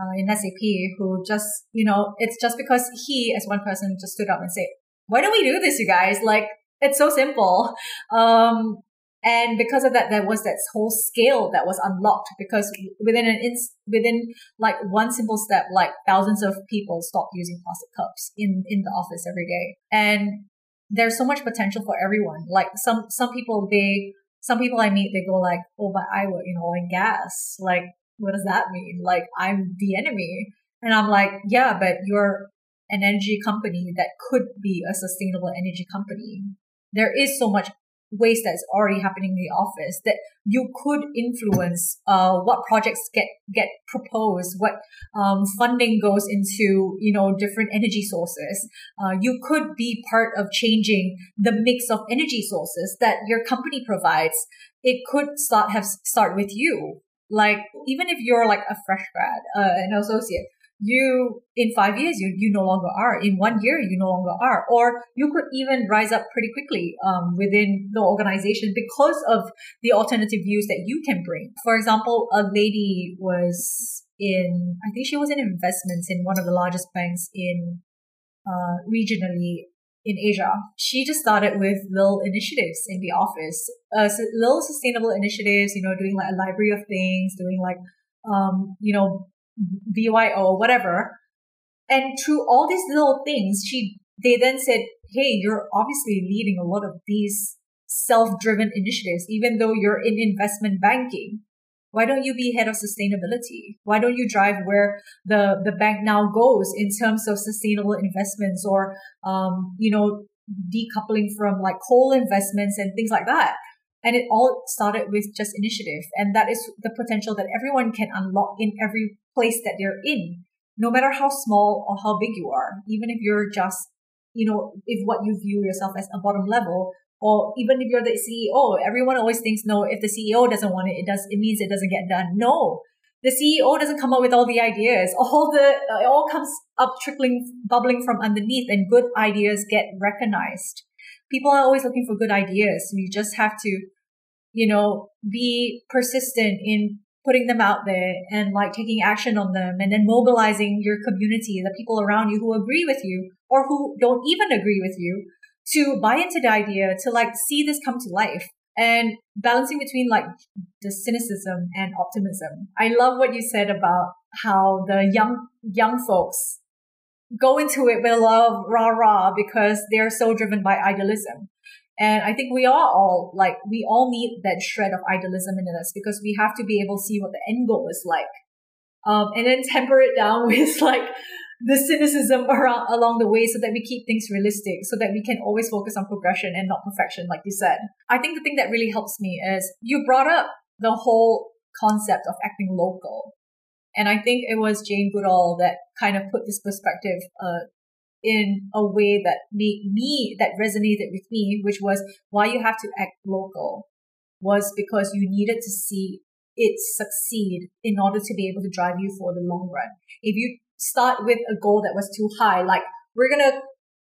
uh, in SAP who just, you know, it's just because he, as one person, just stood up and said, "Why don't we do this, you guys? Like, it's so simple." Um, and because of that, there was that whole scale that was unlocked because within an ins- within like one simple step, like thousands of people stopped using plastic cups in, in the office every day. And there's so much potential for everyone. Like some, some people, they, some people I meet, they go like, Oh, but I work in oil and gas. Like, what does that mean? Like, I'm the enemy. And I'm like, yeah, but you're an energy company that could be a sustainable energy company. There is so much waste that's already happening in the office that you could influence uh, what projects get get proposed what um, funding goes into you know different energy sources. Uh, you could be part of changing the mix of energy sources that your company provides. It could start have start with you. Like even if you're like a fresh grad uh, an associate you in five years you, you no longer are. In one year you no longer are. Or you could even rise up pretty quickly um, within the organization because of the alternative views that you can bring. For example a lady was in i think she was in investments in one of the largest banks in uh, regionally in Asia. She just started with little initiatives in the office, uh, so little sustainable initiatives, you know, doing like a library of things, doing like, um, you know, BYO, whatever. And through all these little things, she, they then said, Hey, you're obviously leading a lot of these self-driven initiatives, even though you're in investment banking. Why don't you be head of sustainability? Why don't you drive where the, the bank now goes in terms of sustainable investments or, um, you know, decoupling from like coal investments and things like that? And it all started with just initiative. And that is the potential that everyone can unlock in every place that they're in, no matter how small or how big you are. Even if you're just, you know, if what you view yourself as a bottom level, or even if you're the CEO, everyone always thinks, no, if the CEO doesn't want it, it does, it means it doesn't get done. No, the CEO doesn't come up with all the ideas. All the, it all comes up trickling, bubbling from underneath and good ideas get recognized. People are always looking for good ideas. You just have to you know, be persistent in putting them out there and like taking action on them and then mobilizing your community, the people around you who agree with you or who don't even agree with you to buy into the idea, to like see this come to life and balancing between like the cynicism and optimism. I love what you said about how the young, young folks go into it with a lot of rah rah because they're so driven by idealism. And I think we are all like, we all need that shred of idealism in us because we have to be able to see what the end goal is like. Um, and then temper it down with like the cynicism around along the way so that we keep things realistic, so that we can always focus on progression and not perfection, like you said. I think the thing that really helps me is you brought up the whole concept of acting local. And I think it was Jane Goodall that kind of put this perspective uh, in a way that made me, that resonated with me, which was why you have to act local was because you needed to see it succeed in order to be able to drive you for the long run. If you start with a goal that was too high, like we're going to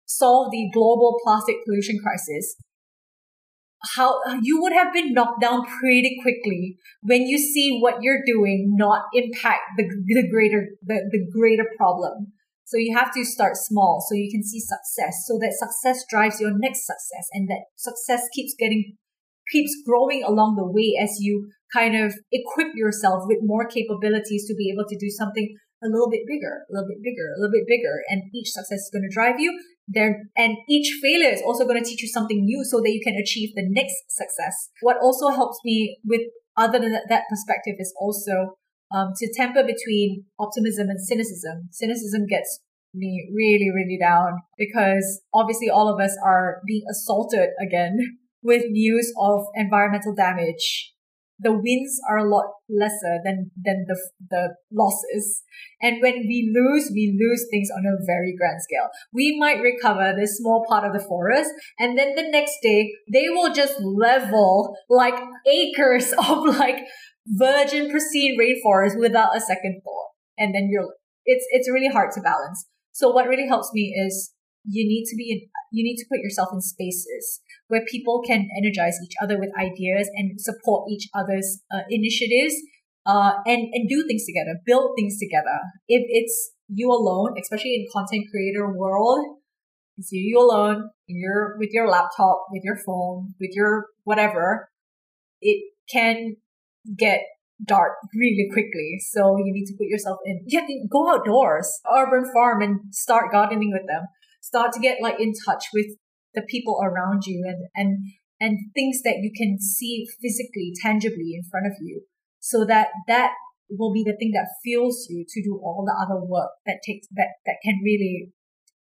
solve the global plastic pollution crisis, how you would have been knocked down pretty quickly when you see what you're doing not impact the, the greater the, the greater problem so you have to start small so you can see success so that success drives your next success and that success keeps getting keeps growing along the way as you kind of equip yourself with more capabilities to be able to do something a little bit bigger, a little bit bigger, a little bit bigger. And each success is going to drive you there. And each failure is also going to teach you something new so that you can achieve the next success. What also helps me with other than that perspective is also um, to temper between optimism and cynicism. Cynicism gets me really, really down because obviously all of us are being assaulted again with news of environmental damage the wins are a lot lesser than than the the losses. And when we lose, we lose things on a very grand scale. We might recover this small part of the forest, and then the next day they will just level like acres of like virgin pristine rainforest without a second thought. And then you're it's it's really hard to balance. So what really helps me is you need to be in, you need to put yourself in spaces where people can energize each other with ideas and support each other's uh, initiatives uh, and and do things together, build things together. If it's you alone, especially in content creator world, it's you, you alone, you're with your laptop, with your phone, with your whatever, it can get dark really quickly. So you need to put yourself in. You have to go outdoors, urban farm, and start gardening with them start to get like in touch with the people around you and and and things that you can see physically tangibly in front of you so that that will be the thing that fuels you to do all the other work that takes that that can really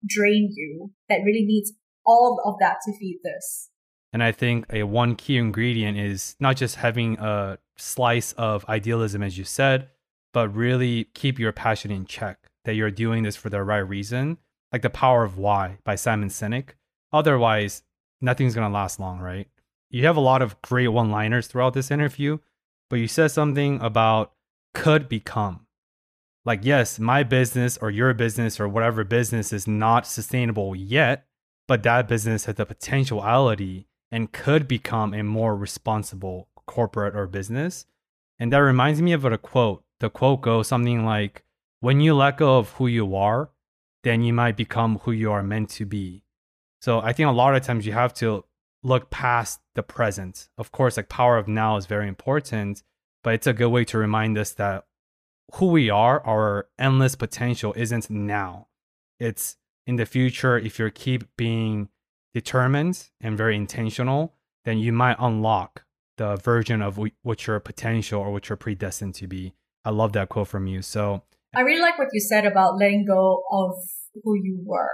drain you that really needs all of that to feed this and i think a one key ingredient is not just having a slice of idealism as you said but really keep your passion in check that you're doing this for the right reason like The Power of Why by Simon Sinek. Otherwise, nothing's going to last long, right? You have a lot of great one liners throughout this interview, but you said something about could become. Like, yes, my business or your business or whatever business is not sustainable yet, but that business has the potentiality and could become a more responsible corporate or business. And that reminds me of a quote. The quote goes something like, When you let go of who you are, then you might become who you are meant to be. So I think a lot of times you have to look past the present. Of course, like power of now is very important, but it's a good way to remind us that who we are, our endless potential isn't now. It's in the future. If you keep being determined and very intentional, then you might unlock the version of what your potential or what you're predestined to be. I love that quote from you. So I really like what you said about letting go of who you were.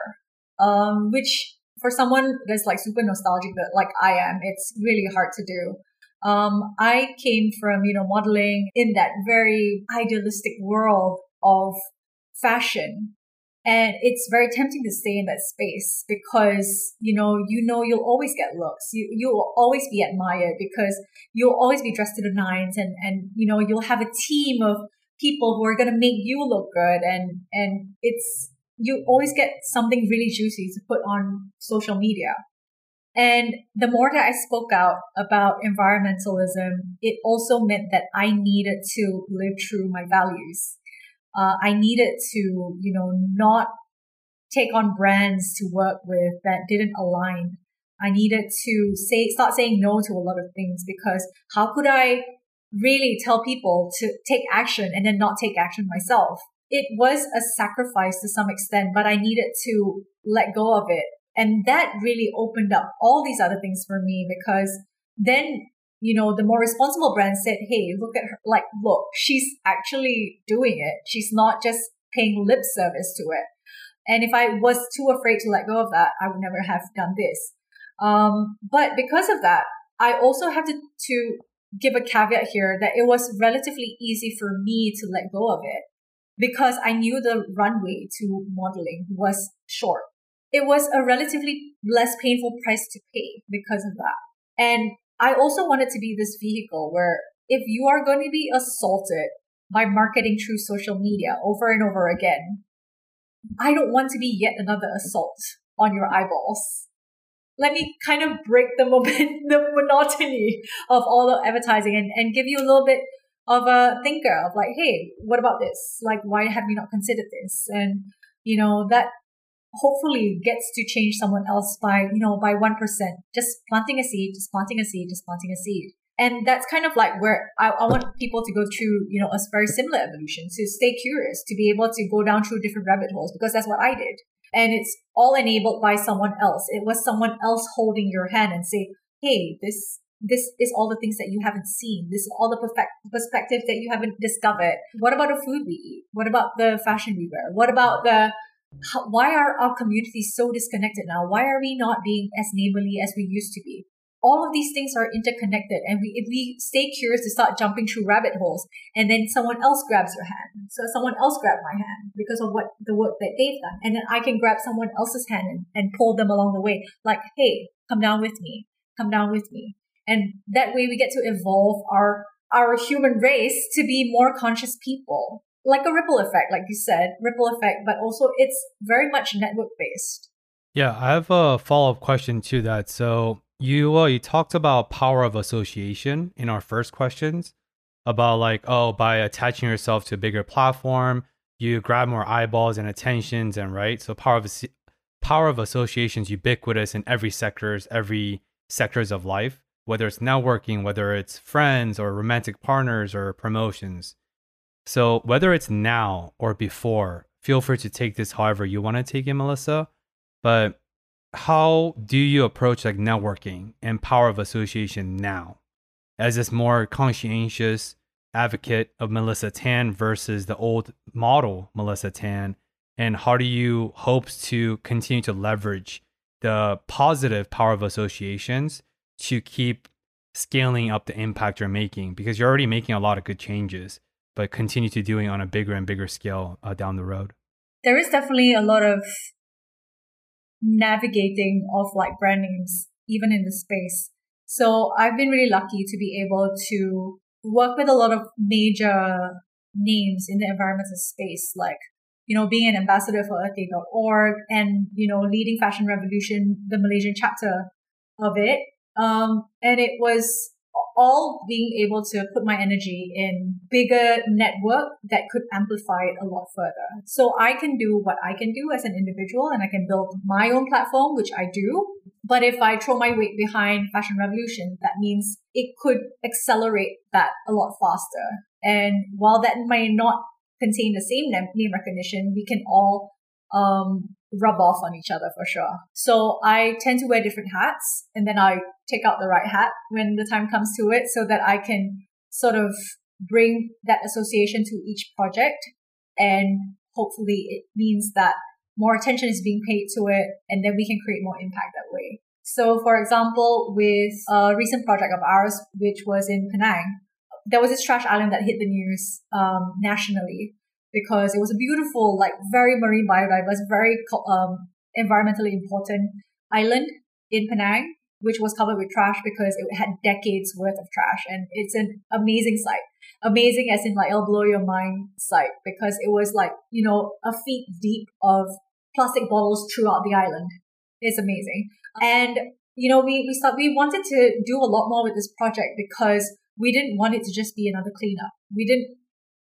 Um, which for someone that's like super nostalgic that like I am, it's really hard to do. Um, I came from, you know, modeling in that very idealistic world of fashion. And it's very tempting to stay in that space because, you know, you know, you'll always get looks. You, you'll always be admired because you'll always be dressed to the nines and, and, you know, you'll have a team of people who are going to make you look good. And, and it's, you always get something really juicy to put on social media. And the more that I spoke out about environmentalism, it also meant that I needed to live true my values. Uh, I needed to, you know, not take on brands to work with that didn't align. I needed to say, start saying no to a lot of things because how could I really tell people to take action and then not take action myself? it was a sacrifice to some extent, but I needed to let go of it. And that really opened up all these other things for me because then, you know, the more responsible brand said, Hey, look at her. Like, look, she's actually doing it. She's not just paying lip service to it. And if I was too afraid to let go of that, I would never have done this. Um, but because of that, I also have to, to give a caveat here that it was relatively easy for me to let go of it because I knew the runway to modeling was short. It was a relatively less painful price to pay because of that. And I also want it to be this vehicle where if you are going to be assaulted by marketing through social media over and over again, I don't want to be yet another assault on your eyeballs. Let me kind of break the moment, the monotony of all the advertising and, and give you a little bit of a thinker of like, hey, what about this? Like, why have you not considered this? And, you know, that hopefully gets to change someone else by, you know, by 1%. Just planting a seed, just planting a seed, just planting a seed. And that's kind of like where I, I want people to go through, you know, a very similar evolution, to stay curious, to be able to go down through different rabbit holes, because that's what I did. And it's all enabled by someone else. It was someone else holding your hand and say, Hey, this, this is all the things that you haven't seen. This is all the perfect perspectives that you haven't discovered. What about the food we eat? What about the fashion we wear? What about the how, why are our communities so disconnected now? Why are we not being as neighborly as we used to be? All of these things are interconnected, and we if we stay curious to start jumping through rabbit holes, and then someone else grabs your hand, so someone else grabbed my hand because of what the work that they've done, and then I can grab someone else's hand and, and pull them along the way, like, hey, come down with me, come down with me, and that way we get to evolve our our human race to be more conscious people like a ripple effect, like you said, ripple effect, but also it's very much network based. Yeah, I have a follow up question to that. So you uh, you talked about power of association in our first questions about like oh by attaching yourself to a bigger platform you grab more eyeballs and attentions and right so power of power of associations ubiquitous in every sectors every sectors of life whether it's networking whether it's friends or romantic partners or promotions so whether it's now or before, feel free to take this however you want to take it, Melissa. But how do you approach like networking and power of association now? As this more conscientious advocate of Melissa Tan versus the old model Melissa Tan, and how do you hope to continue to leverage the positive power of associations to keep scaling up the impact you're making because you're already making a lot of good changes but continue to doing on a bigger and bigger scale uh, down the road? There is definitely a lot of navigating of like brand names, even in the space. So I've been really lucky to be able to work with a lot of major names in the environmental space, like, you know, being an ambassador for earthday.org and, you know, leading Fashion Revolution, the Malaysian chapter of it. Um, and it was all being able to put my energy in bigger network that could amplify it a lot further. So I can do what I can do as an individual and I can build my own platform, which I do. But if I throw my weight behind Fashion Revolution, that means it could accelerate that a lot faster. And while that might not contain the same name recognition, we can all um, rub off on each other for sure. So I tend to wear different hats and then I take out the right hat when the time comes to it so that I can sort of bring that association to each project. And hopefully it means that more attention is being paid to it and then we can create more impact that way. So for example, with a recent project of ours, which was in Penang, there was this trash island that hit the news um, nationally because it was a beautiful, like very marine biodiverse, very um, environmentally important island in Penang, which was covered with trash because it had decades worth of trash. And it's an amazing site. Amazing as in like it'll blow your mind site because it was like, you know, a feet deep of plastic bottles throughout the island. It's amazing. And, you know, we, we start, we wanted to do a lot more with this project because we didn't want it to just be another cleanup. We didn't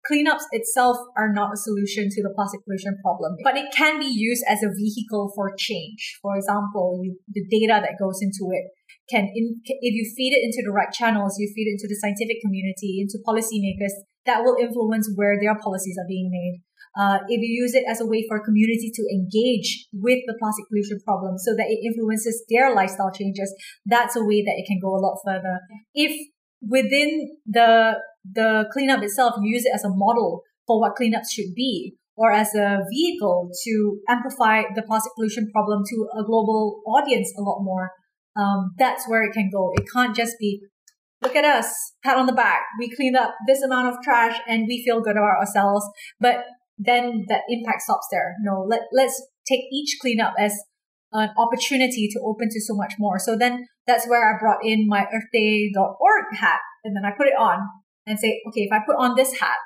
cleanups itself are not a solution to the plastic pollution problem, but it can be used as a vehicle for change. For example, you, the data that goes into it can, in, if you feed it into the right channels, you feed it into the scientific community, into policymakers, that will influence where their policies are being made. Uh, if you use it as a way for community to engage with the plastic pollution problem so that it influences their lifestyle changes, that's a way that it can go a lot further. If within the the cleanup itself, you use it as a model for what cleanups should be. or as a vehicle to amplify the plastic pollution problem to a global audience a lot more, um, that's where it can go. It can't just be, look at us, pat on the back, we cleaned up this amount of trash and we feel good about ourselves. But then that impact stops there. No, let, let's take each cleanup as an opportunity to open to so much more. So then that's where I brought in my earthday.org hat and then I put it on and say, okay, if I put on this hat,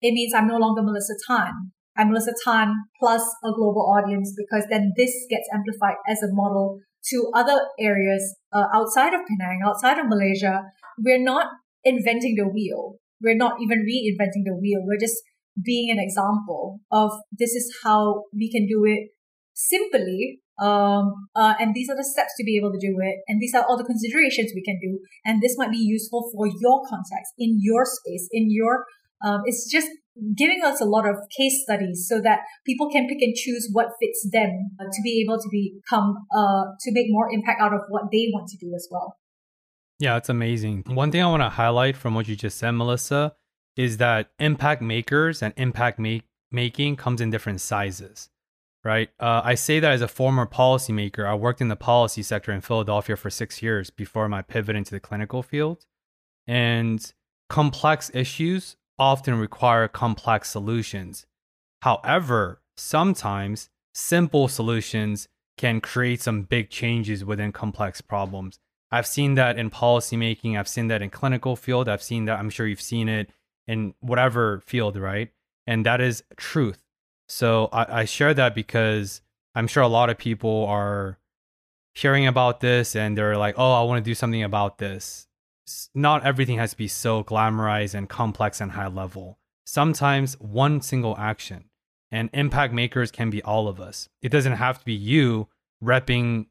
it means I'm no longer Melissa Tan. I'm Melissa Tan plus a global audience because then this gets amplified as a model to other areas uh, outside of Penang, outside of Malaysia. We're not inventing the wheel. We're not even reinventing the wheel. We're just being an example of this is how we can do it simply. Um, uh, and these are the steps to be able to do it. And these are all the considerations we can do. And this might be useful for your context, in your space, in your, um, it's just giving us a lot of case studies so that people can pick and choose what fits them to be able to become, uh, to make more impact out of what they want to do as well. Yeah, it's amazing. One thing I want to highlight from what you just said, Melissa, is that impact makers and impact make- making comes in different sizes right? Uh, I say that as a former policymaker. I worked in the policy sector in Philadelphia for six years before my pivot into the clinical field. And complex issues often require complex solutions. However, sometimes simple solutions can create some big changes within complex problems. I've seen that in policymaking, I've seen that in clinical field, I've seen that, I'm sure you've seen it in whatever field, right? And that is truth. So I, I share that because I'm sure a lot of people are hearing about this and they're like, oh, I want to do something about this. Not everything has to be so glamorized and complex and high level. Sometimes one single action and impact makers can be all of us. It doesn't have to be you repping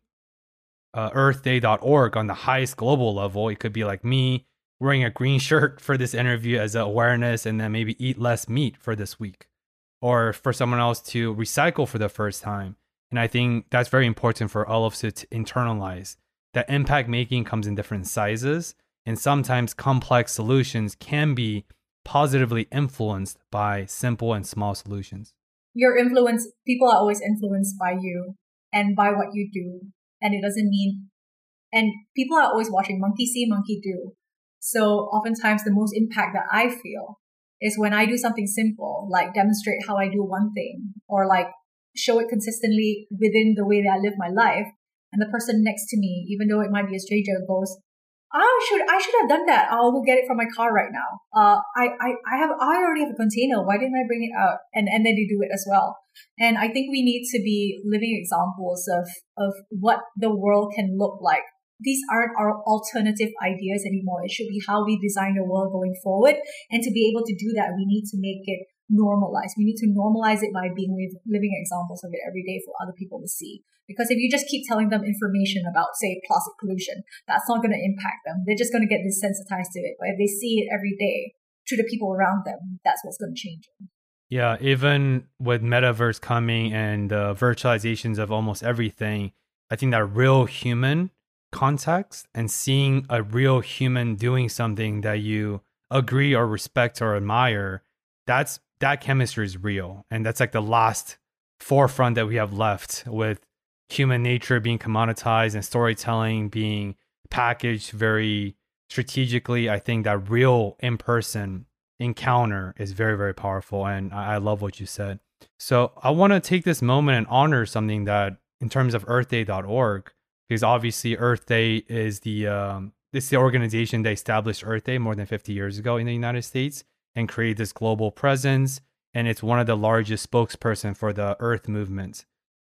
uh, earthday.org on the highest global level. It could be like me wearing a green shirt for this interview as an awareness and then maybe eat less meat for this week or for someone else to recycle for the first time. And I think that's very important for all of us to internalize that impact making comes in different sizes. And sometimes complex solutions can be positively influenced by simple and small solutions. Your influence, people are always influenced by you and by what you do. And it doesn't mean, and people are always watching monkey see, monkey do. So oftentimes the most impact that I feel is when I do something simple, like demonstrate how I do one thing or like show it consistently within the way that I live my life. And the person next to me, even though it might be a stranger, goes, I should, I should have done that. I'll go get it from my car right now. Uh, I, I, I have, I already have a container. Why didn't I bring it out? And, and then they do it as well. And I think we need to be living examples of, of what the world can look like these aren't our alternative ideas anymore. It should be how we design the world going forward. And to be able to do that, we need to make it normalized. We need to normalize it by being living examples of it every day for other people to see. Because if you just keep telling them information about, say, plastic pollution, that's not going to impact them. They're just going to get desensitized to it. But if they see it every day to the people around them, that's what's going to change them. Yeah, even with metaverse coming and uh, virtualizations of almost everything, I think that real human context and seeing a real human doing something that you agree or respect or admire, that's that chemistry is real. And that's like the last forefront that we have left with human nature being commoditized and storytelling being packaged very strategically. I think that real in person encounter is very, very powerful. And I, I love what you said. So I want to take this moment and honor something that, in terms of earthday.org, because obviously Earth Day is the um, this is the organization that established Earth Day more than 50 years ago in the United States and created this global presence. And it's one of the largest spokesperson for the Earth movement.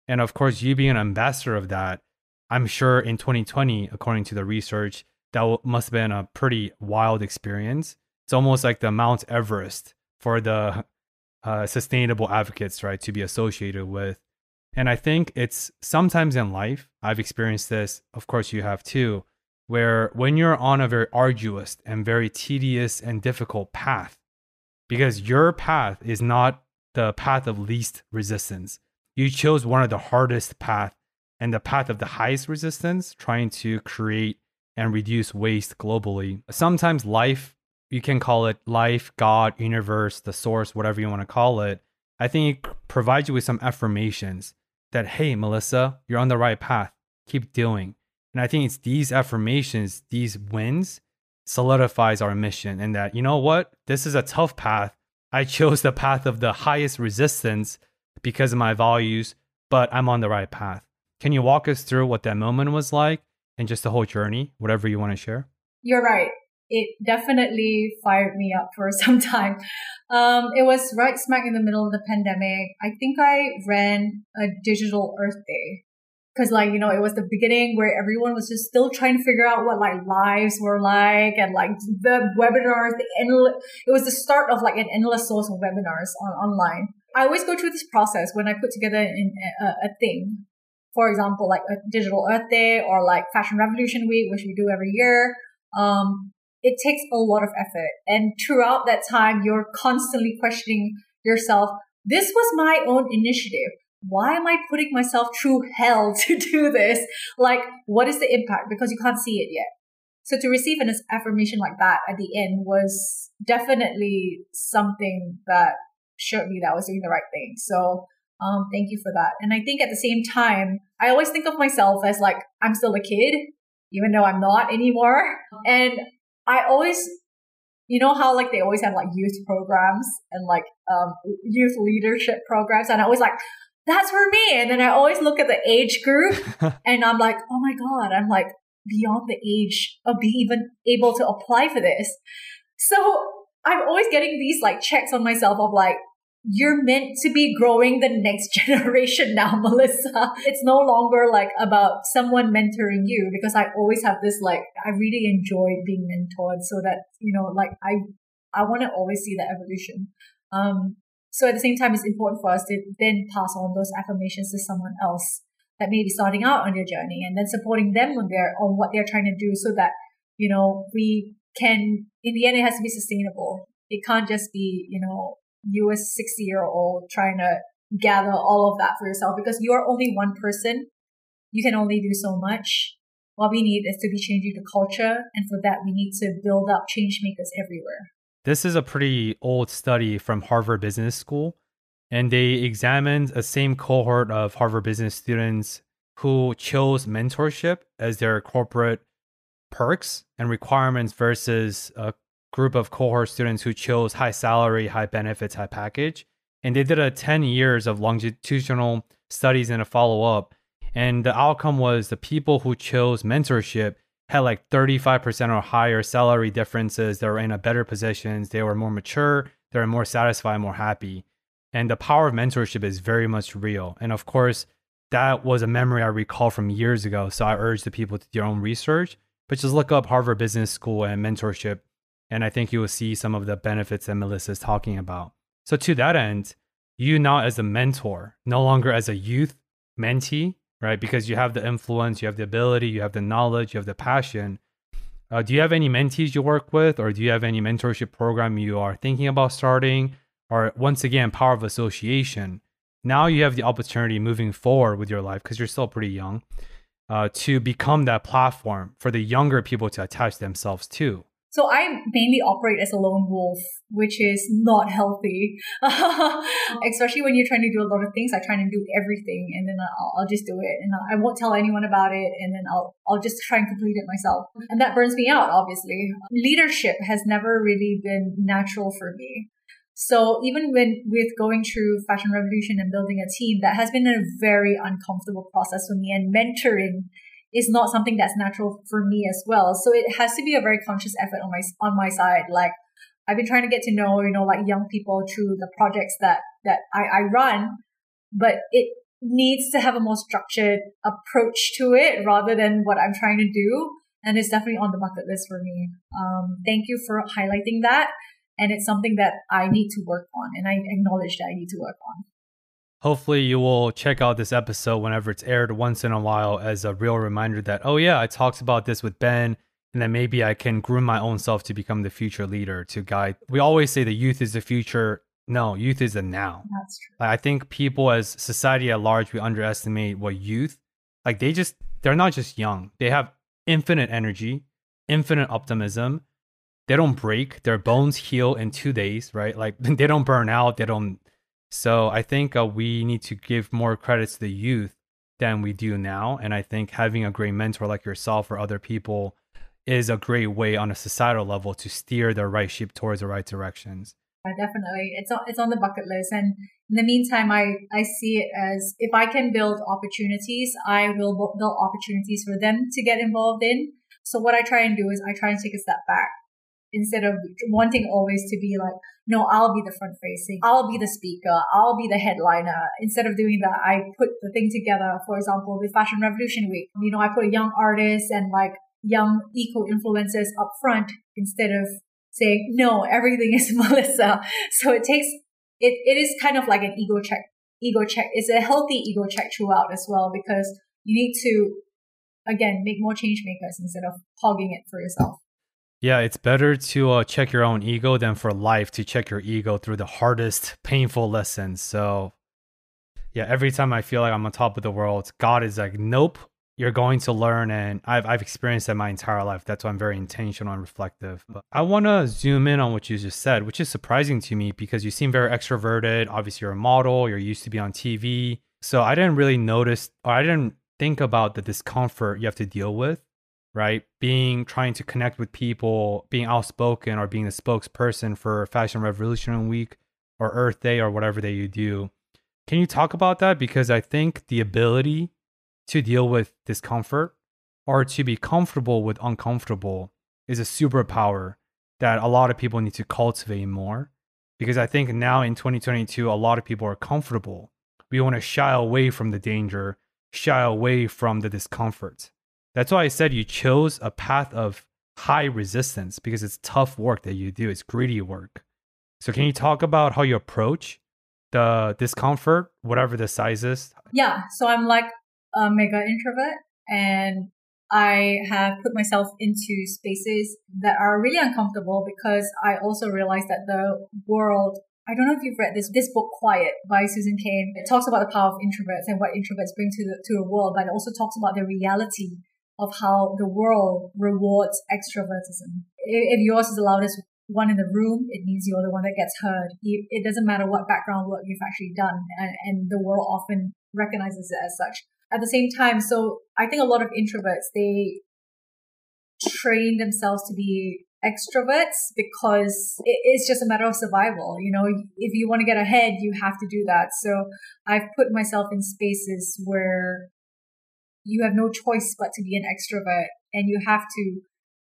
And of course, you being an ambassador of that, I'm sure in 2020, according to the research, that must have been a pretty wild experience. It's almost like the Mount Everest for the uh, sustainable advocates, right, to be associated with. And I think it's sometimes in life, I've experienced this, of course, you have too, where when you're on a very arduous and very tedious and difficult path, because your path is not the path of least resistance, you chose one of the hardest path and the path of the highest resistance, trying to create and reduce waste globally. Sometimes life, you can call it life, God, universe, the source, whatever you want to call it, I think it provides you with some affirmations that, hey, Melissa, you're on the right path. Keep doing. And I think it's these affirmations, these wins, solidifies our mission and that, you know what? This is a tough path. I chose the path of the highest resistance because of my values, but I'm on the right path. Can you walk us through what that moment was like and just the whole journey, whatever you want to share? You're right. It definitely fired me up for some time. Um, it was right smack in the middle of the pandemic. I think I ran a digital Earth Day because like you know it was the beginning where everyone was just still trying to figure out what like lives were like and like the webinars the endless it was the start of like an endless source of webinars on online i always go through this process when i put together in a, a thing for example like a digital earth day or like fashion revolution week which we do every year um, it takes a lot of effort and throughout that time you're constantly questioning yourself this was my own initiative why am I putting myself through hell to do this? Like, what is the impact? Because you can't see it yet. So to receive an affirmation like that at the end was definitely something that showed me that I was doing the right thing. So, um, thank you for that. And I think at the same time, I always think of myself as like, I'm still a kid, even though I'm not anymore. And I always you know how like they always have like youth programs and like um, youth leadership programs and i always like that's for me. And then I always look at the age group and I'm like, oh my God, I'm like beyond the age of being even able to apply for this. So I'm always getting these like checks on myself of like, you're meant to be growing the next generation now, Melissa. It's no longer like about someone mentoring you because I always have this like, I really enjoy being mentored so that, you know, like I, I want to always see the evolution. Um, so at the same time, it's important for us to then pass on those affirmations to someone else that may be starting out on their journey and then supporting them on their on what they're trying to do so that, you know, we can in the end it has to be sustainable. It can't just be, you know, you as 60 year old trying to gather all of that for yourself because you are only one person. You can only do so much. What we need is to be changing the culture. And for that, we need to build up change makers everywhere. This is a pretty old study from Harvard Business School, and they examined a same cohort of Harvard Business students who chose mentorship as their corporate perks and requirements versus a group of cohort students who chose high salary, high benefits, high package. And they did a 10 years of longitudinal studies and a follow up. And the outcome was the people who chose mentorship had like 35% or higher salary differences. They were in a better positions. They were more mature. They were more satisfied, more happy. And the power of mentorship is very much real. And of course, that was a memory I recall from years ago. So I urge the people to do their own research, but just look up Harvard Business School and mentorship. And I think you will see some of the benefits that Melissa is talking about. So to that end, you now as a mentor, no longer as a youth mentee, right? Because you have the influence, you have the ability, you have the knowledge, you have the passion. Uh, do you have any mentees you work with, or do you have any mentorship program you are thinking about starting? Or once again, power of association. Now you have the opportunity moving forward with your life because you're still pretty young uh, to become that platform for the younger people to attach themselves to. So I mainly operate as a lone wolf, which is not healthy. Oh. Especially when you're trying to do a lot of things. I try and do everything and then I'll, I'll, just do it and I won't tell anyone about it and then I'll, I'll just try and complete it myself. And that burns me out, obviously. Leadership has never really been natural for me. So even when with going through Fashion Revolution and building a team, that has been a very uncomfortable process for me and mentoring is not something that's natural for me as well. So it has to be a very conscious effort on my on my side. Like I've been trying to get to know, you know, like young people through the projects that that I, I run, but it needs to have a more structured approach to it rather than what I'm trying to do. And it's definitely on the bucket list for me. Um, thank you for highlighting that. And it's something that I need to work on and I acknowledge that I need to work on. Hopefully, you will check out this episode whenever it's aired once in a while as a real reminder that, oh, yeah, I talked about this with Ben, and then maybe I can groom my own self to become the future leader to guide. We always say the youth is the future. No, youth is the now. That's true. I think people as society at large, we underestimate what youth, like they just, they're not just young. They have infinite energy, infinite optimism. They don't break. Their bones heal in two days, right? Like they don't burn out. They don't So I think uh, we need to give more credit to the youth than we do now. And I think having a great mentor like yourself or other people is a great way on a societal level to steer the right ship towards the right directions. Yeah, definitely. It's on, it's on the bucket list. And in the meantime, I, I see it as if I can build opportunities, I will build opportunities for them to get involved in. So what I try and do is I try and take a step back instead of wanting always to be like, no, I'll be the front facing. I'll be the speaker. I'll be the headliner. Instead of doing that, I put the thing together. For example, with Fashion Revolution Week, you know, I put a young artist and like young eco influencers up front instead of saying, no, everything is Melissa. So it takes, it, it is kind of like an ego check, ego check. It's a healthy ego check throughout as well because you need to, again, make more change makers instead of hogging it for yourself. Yeah, it's better to uh, check your own ego than for life to check your ego through the hardest, painful lessons. So, yeah, every time I feel like I'm on top of the world, God is like, nope, you're going to learn. And I've, I've experienced that my entire life. That's why I'm very intentional and reflective. But I want to zoom in on what you just said, which is surprising to me because you seem very extroverted. Obviously, you're a model, you're used to be on TV. So I didn't really notice, or I didn't think about the discomfort you have to deal with right? Being trying to connect with people, being outspoken, or being the spokesperson for Fashion Revolution Week or Earth Day or whatever that you do. Can you talk about that? Because I think the ability to deal with discomfort or to be comfortable with uncomfortable is a superpower that a lot of people need to cultivate more. Because I think now in 2022, a lot of people are comfortable. We want to shy away from the danger, shy away from the discomfort. That's why I said you chose a path of high resistance because it's tough work that you do. It's gritty work. So can you talk about how you approach the discomfort, whatever the size is? Yeah. So I'm like a mega introvert and I have put myself into spaces that are really uncomfortable because I also realized that the world I don't know if you've read this this book Quiet by Susan Cain. It talks about the power of introverts and what introverts bring to the to the world, but it also talks about the reality of how the world rewards extrovertism. If yours is the loudest one in the room, it means you're the one that gets heard. It doesn't matter what background work you've actually done, and, the world often recognizes it as such. At the same time, so I think a lot of introverts, they train themselves to be extroverts because it's just a matter of survival. You know, if you want to get ahead, you have to do that. So I've put myself in spaces where you have no choice but to be an extrovert and you have to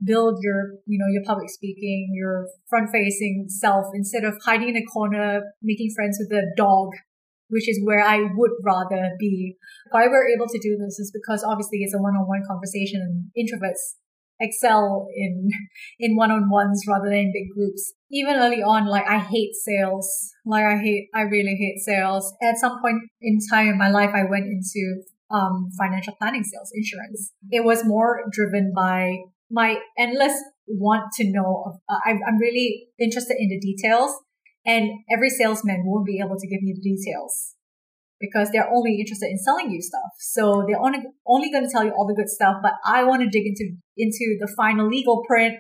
build your, you know, your public speaking, your front facing self instead of hiding in a corner, making friends with a dog, which is where I would rather be. Why we're able to do this is because obviously it's a one-on-one conversation and introverts excel in in one-on-ones rather than big groups. Even early on, like I hate sales. Like I hate, I really hate sales. At some point in time in my life, I went into um, financial planning sales insurance. It was more driven by my endless want to know. uh, I'm, I'm really interested in the details and every salesman won't be able to give me the details because they're only interested in selling you stuff. So they're only, only going to tell you all the good stuff, but I want to dig into, into the final legal print,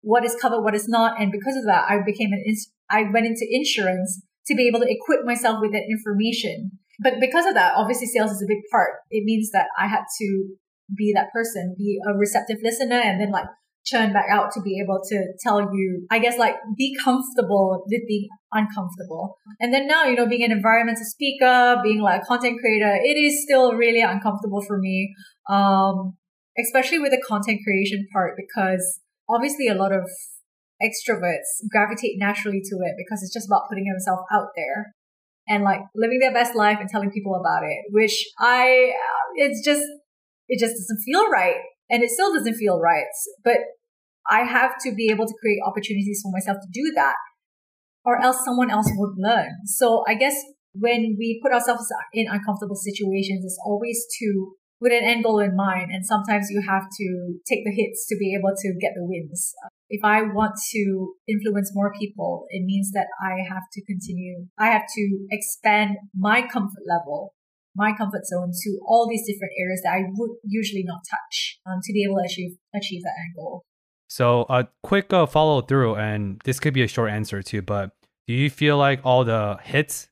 what is covered, what is not. And because of that, I became an, I went into insurance to be able to equip myself with that information but because of that, obviously sales is a big part. It means that I had to be that person, be a receptive listener and then like churn back out to be able to tell you, I guess like be comfortable with being uncomfortable. And then now, you know, being an environmental speaker, being like a content creator, it is still really uncomfortable for me. Um, especially with the content creation part because obviously a lot of extroverts gravitate naturally to it because it's just about putting themselves out there and like living their best life and telling people about it, which I, uh, it's just, it just doesn't feel right. And it still doesn't feel right. But I have to be able to create opportunities for myself to do that or else someone else would learn. So I guess when we put ourselves in uncomfortable situations, it's always to with an end goal in mind. And sometimes you have to take the hits to be able to get the wins if I want to influence more people, it means that I have to continue, I have to expand my comfort level, my comfort zone to all these different areas that I would usually not touch um, to be able to achieve, achieve that end goal. So a quick uh, follow through, and this could be a short answer too, but do you feel like all the hits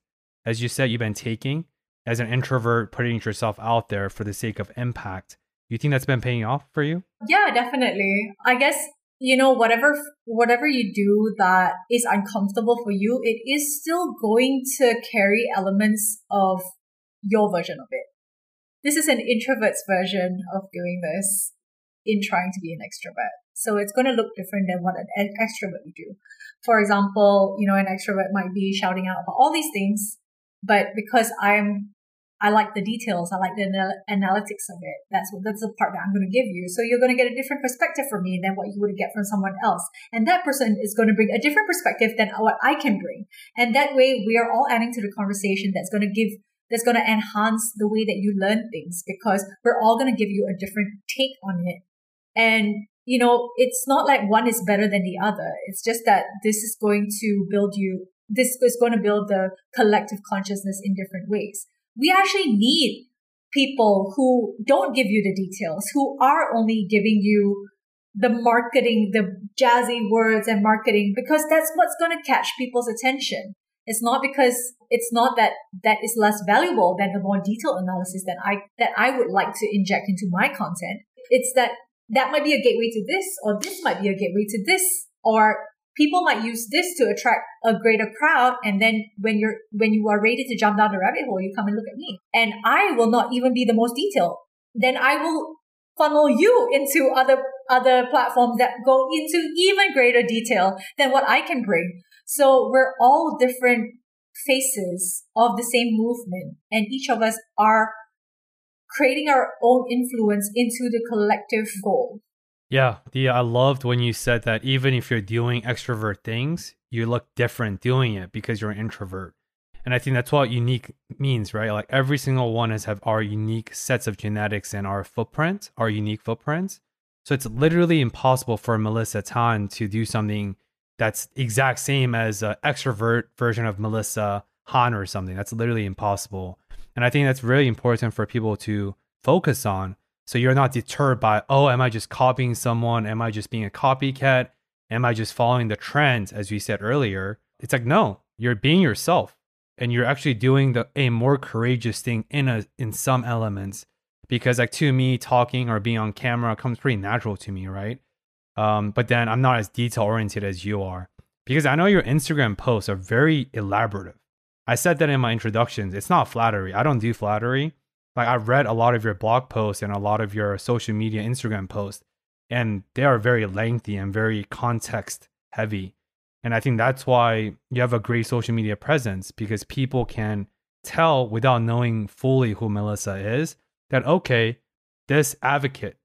as you said, you've been taking as an introvert, putting yourself out there for the sake of impact. You think that's been paying off for you? Yeah, definitely. I guess you know whatever whatever you do that is uncomfortable for you, it is still going to carry elements of your version of it. This is an introvert's version of doing this in trying to be an extrovert. So it's going to look different than what an extrovert would do. For example, you know, an extrovert might be shouting out about all these things, but because I'm I like the details. I like the anal- analytics of it. That's what, that's the part that I'm going to give you. So you're going to get a different perspective from me than what you would get from someone else. And that person is going to bring a different perspective than what I can bring. And that way we are all adding to the conversation that's going to give, that's going to enhance the way that you learn things because we're all going to give you a different take on it. And you know, it's not like one is better than the other. It's just that this is going to build you, this is going to build the collective consciousness in different ways we actually need people who don't give you the details, who are only giving you the marketing, the jazzy words and marketing, because that's what's going to catch people's attention. It's not because it's not that that is less valuable than the more detailed analysis that I, that I would like to inject into my content. It's that that might be a gateway to this, or this might be a gateway to this, or people might use this to attract a greater crowd. And then when you're, when you are ready to jump down the rabbit hole, you come and look at me and I will not even be the most detailed. Then I will funnel you into other, other platforms that go into even greater detail than what I can bring. So we're all different faces of the same movement and each of us are creating our own influence into the collective goal. Yeah, the I loved when you said that even if you're doing extrovert things, you look different doing it because you're an introvert. And I think that's what unique means, right? Like every single one has have our unique sets of genetics and our footprint, our unique footprints. So it's literally impossible for Melissa Tan to do something that's exact same as an extrovert version of Melissa Han or something. That's literally impossible. And I think that's really important for people to focus on so you're not deterred by, oh, am I just copying someone? Am I just being a copycat? Am I just following the trends, as we said earlier? It's like, no, you're being yourself and you're actually doing the a more courageous thing in a in some elements. Because like to me, talking or being on camera comes pretty natural to me, right? Um, but then I'm not as detail oriented as you are. Because I know your Instagram posts are very elaborative. I said that in my introductions. It's not flattery. I don't do flattery like I've read a lot of your blog posts and a lot of your social media Instagram posts, and they are very lengthy and very context heavy. And I think that's why you have a great social media presence because people can tell without knowing fully who Melissa is that, okay, this advocate,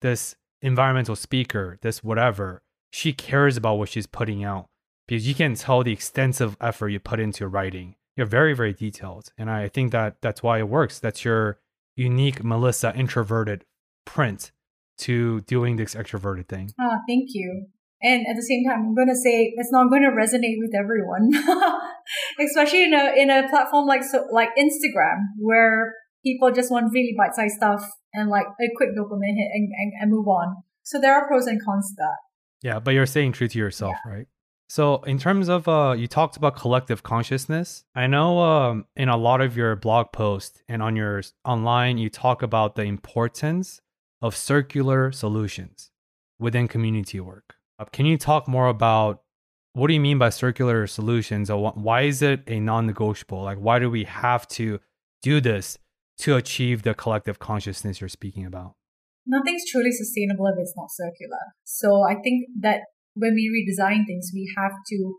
this environmental speaker, this whatever, she cares about what she's putting out because you can tell the extensive effort you put into writing you're very very detailed and i think that that's why it works. That's your unique melissa introverted print to doing this extroverted thing. Oh thank you. And at the same time i'm going to say it's not going to resonate with everyone especially in a in a platform like so like instagram where people just want really bite-sized stuff and like a quick dopamine hit and, and, and move on. So there are pros and cons to that. Yeah but you're staying true to yourself yeah. right so, in terms of, uh, you talked about collective consciousness. I know um, in a lot of your blog posts and on your online, you talk about the importance of circular solutions within community work. Uh, can you talk more about what do you mean by circular solutions? Or why is it a non-negotiable? Like, why do we have to do this to achieve the collective consciousness you're speaking about? Nothing's truly sustainable if it's not circular. So I think that when we redesign things, we have to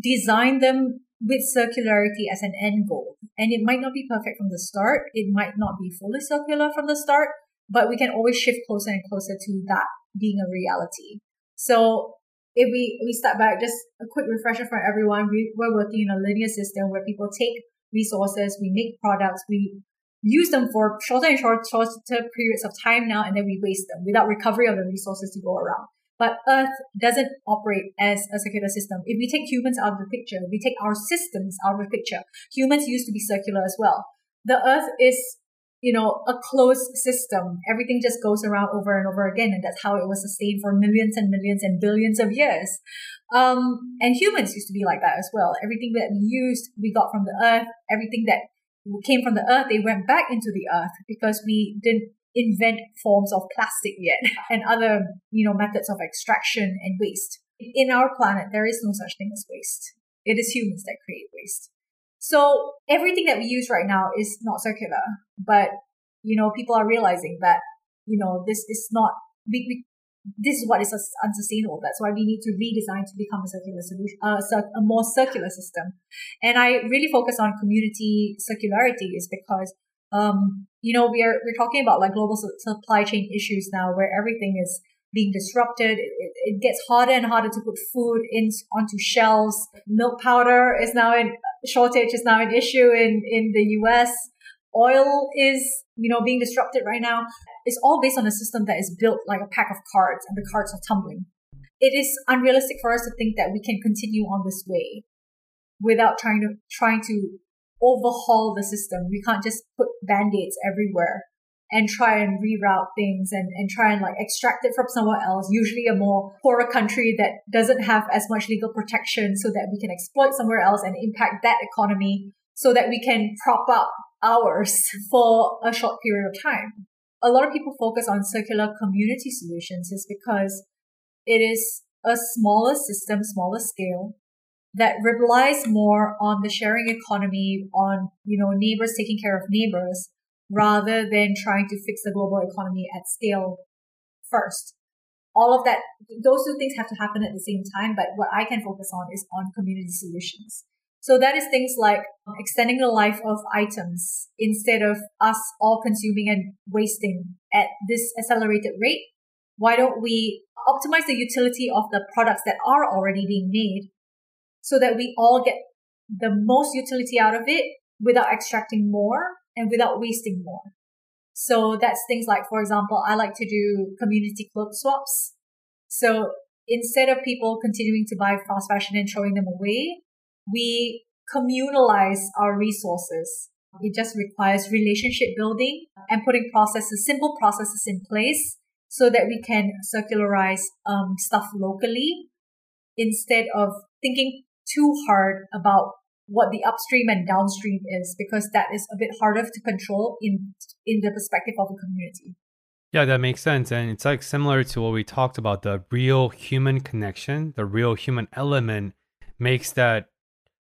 design them with circularity as an end goal. And it might not be perfect from the start. It might not be fully circular from the start, but we can always shift closer and closer to that being a reality. So if we, we step back, just a quick refresher for everyone. We, we're working in a linear system where people take resources, we make products, we use them for shorter and shorter, shorter periods of time now, and then we waste them without recovery of the resources to go around. But Earth doesn't operate as a circular system. If we take humans out of the picture, we take our systems out of the picture. Humans used to be circular as well. The Earth is you know, a closed system. Everything just goes around over and over again. And that's how it was sustained for millions and millions and billions of years. Um, and humans used to be like that as well. Everything that we used, we got from the earth. Everything that came from the earth, they went back into the earth because we didn't invent forms of plastic yet and other, you know, methods of extraction and waste. In our planet, there is no such thing as waste. It is humans that create waste. So everything that we use right now is not circular, but you know, people are realizing that, you know, this is not, we, we, this is what is unsustainable. That's why we need to redesign to become a circular solution, uh, a more circular system. And I really focus on community circularity is because, um, you know, we are, we're talking about like global supply chain issues now where everything is being disrupted. It, it, gets harder and harder to put food in onto shelves. Milk powder is now in shortage is now an issue in, in the US. Oil is, you know, being disrupted right now. It's all based on a system that is built like a pack of cards and the cards are tumbling. It is unrealistic for us to think that we can continue on this way without trying to, trying to overhaul the system. We can't just put band-aids everywhere and try and reroute things and, and try and like extract it from somewhere else, usually a more poorer country that doesn't have as much legal protection so that we can exploit somewhere else and impact that economy so that we can prop up ours for a short period of time. A lot of people focus on circular community solutions is because it is a smaller system, smaller scale that relies more on the sharing economy, on, you know, neighbors taking care of neighbors rather than trying to fix the global economy at scale first. All of that, those two things have to happen at the same time, but what I can focus on is on community solutions. So that is things like um, extending the life of items instead of us all consuming and wasting at this accelerated rate. Why don't we optimize the utility of the products that are already being made so that we all get the most utility out of it without extracting more and without wasting more. So that's things like, for example, I like to do community clothes swaps. So instead of people continuing to buy fast fashion and throwing them away, we communalize our resources. It just requires relationship building and putting processes, simple processes in place so that we can circularize um, stuff locally instead of thinking too hard about what the upstream and downstream is because that is a bit harder to control in in the perspective of a community. Yeah, that makes sense. And it's like similar to what we talked about the real human connection, the real human element makes that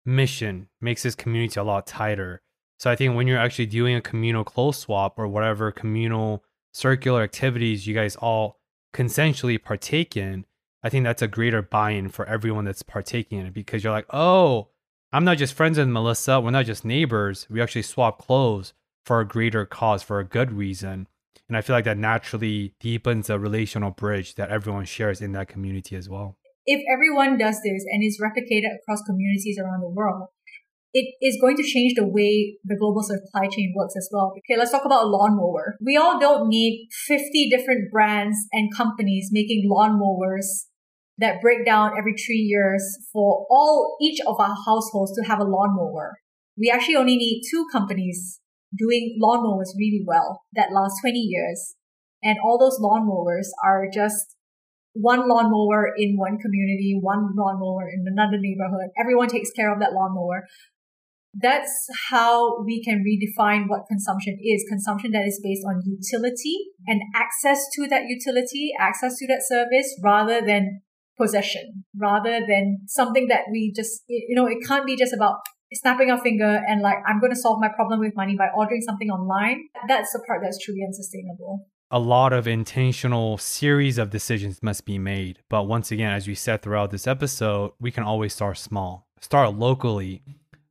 mission, makes this community a lot tighter. So I think when you're actually doing a communal clothes swap or whatever communal circular activities you guys all consensually partake in, I think that's a greater buy in for everyone that's partaking in it because you're like, oh, I'm not just friends with Melissa. We're not just neighbors. We actually swap clothes for a greater cause, for a good reason. And I feel like that naturally deepens the relational bridge that everyone shares in that community as well. If everyone does this and is replicated across communities around the world, it is going to change the way the global supply chain works as well. Okay, let's talk about a lawnmower. We all don't need 50 different brands and companies making lawnmowers that break down every three years for all each of our households to have a lawnmower. We actually only need two companies doing lawnmowers really well that last 20 years. And all those lawnmowers are just one lawnmower in one community, one lawnmower in another neighborhood. Everyone takes care of that lawnmower. That's how we can redefine what consumption is. Consumption that is based on utility and access to that utility, access to that service rather than possession rather than something that we just, you know, it can't be just about snapping our finger and like, I'm going to solve my problem with money by ordering something online. That's the part that's truly unsustainable. A lot of intentional series of decisions must be made. But once again, as we said throughout this episode, we can always start small, start locally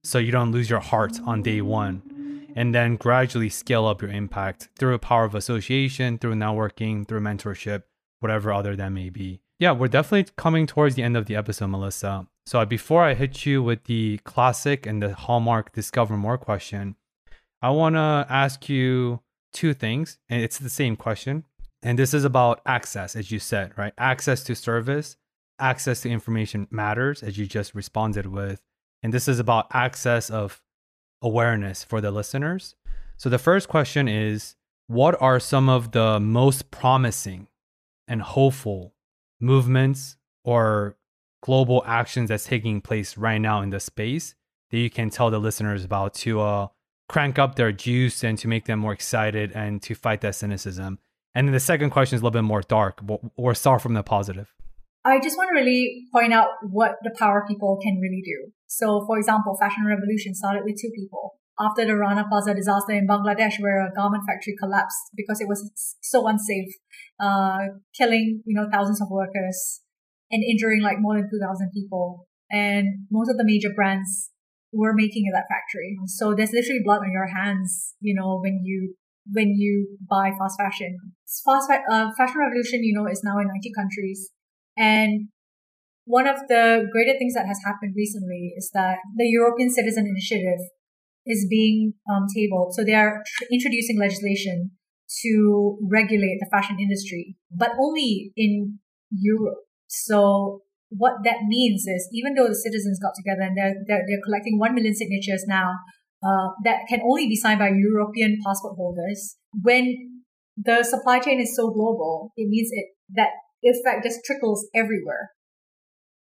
so you don't lose your heart on day one. And then gradually scale up your impact through a power of association, through networking, through mentorship, whatever other that may be. Yeah, we're definitely coming towards the end of the episode, Melissa. So before I hit you with the classic and the hallmark discover more question, I want to ask you two things, and it's the same question. And this is about access, as you said, right? Access to service, access to information matters, as you just responded with. And this is about access of awareness for the listeners. So the first question is what are some of the most promising and hopeful movements or global actions that's taking place right now in the space that you can tell the listeners about to uh, crank up their juice and to make them more excited and to fight that cynicism? And then the second question is a little bit more dark, or start from the positive. I just want to really point out what the power people can really do. So, for example, Fashion Revolution started with two people. After the Rana Plaza disaster in Bangladesh, where a garment factory collapsed because it was so unsafe, uh, killing you know thousands of workers and injuring like more than two thousand people, and most of the major brands were making at that factory. So there's literally blood on your hands, you know, when you when you buy fast fashion. Fast uh, fashion revolution, you know, is now in 90 countries. And one of the greater things that has happened recently is that the European Citizen Initiative is being um, tabled. So they are tr- introducing legislation to regulate the fashion industry, but only in Europe. So what that means is even though the citizens got together and they're, they're, they're collecting 1 million signatures now, uh, that can only be signed by European passport holders. When the supply chain is so global, it means it that effect just trickles everywhere.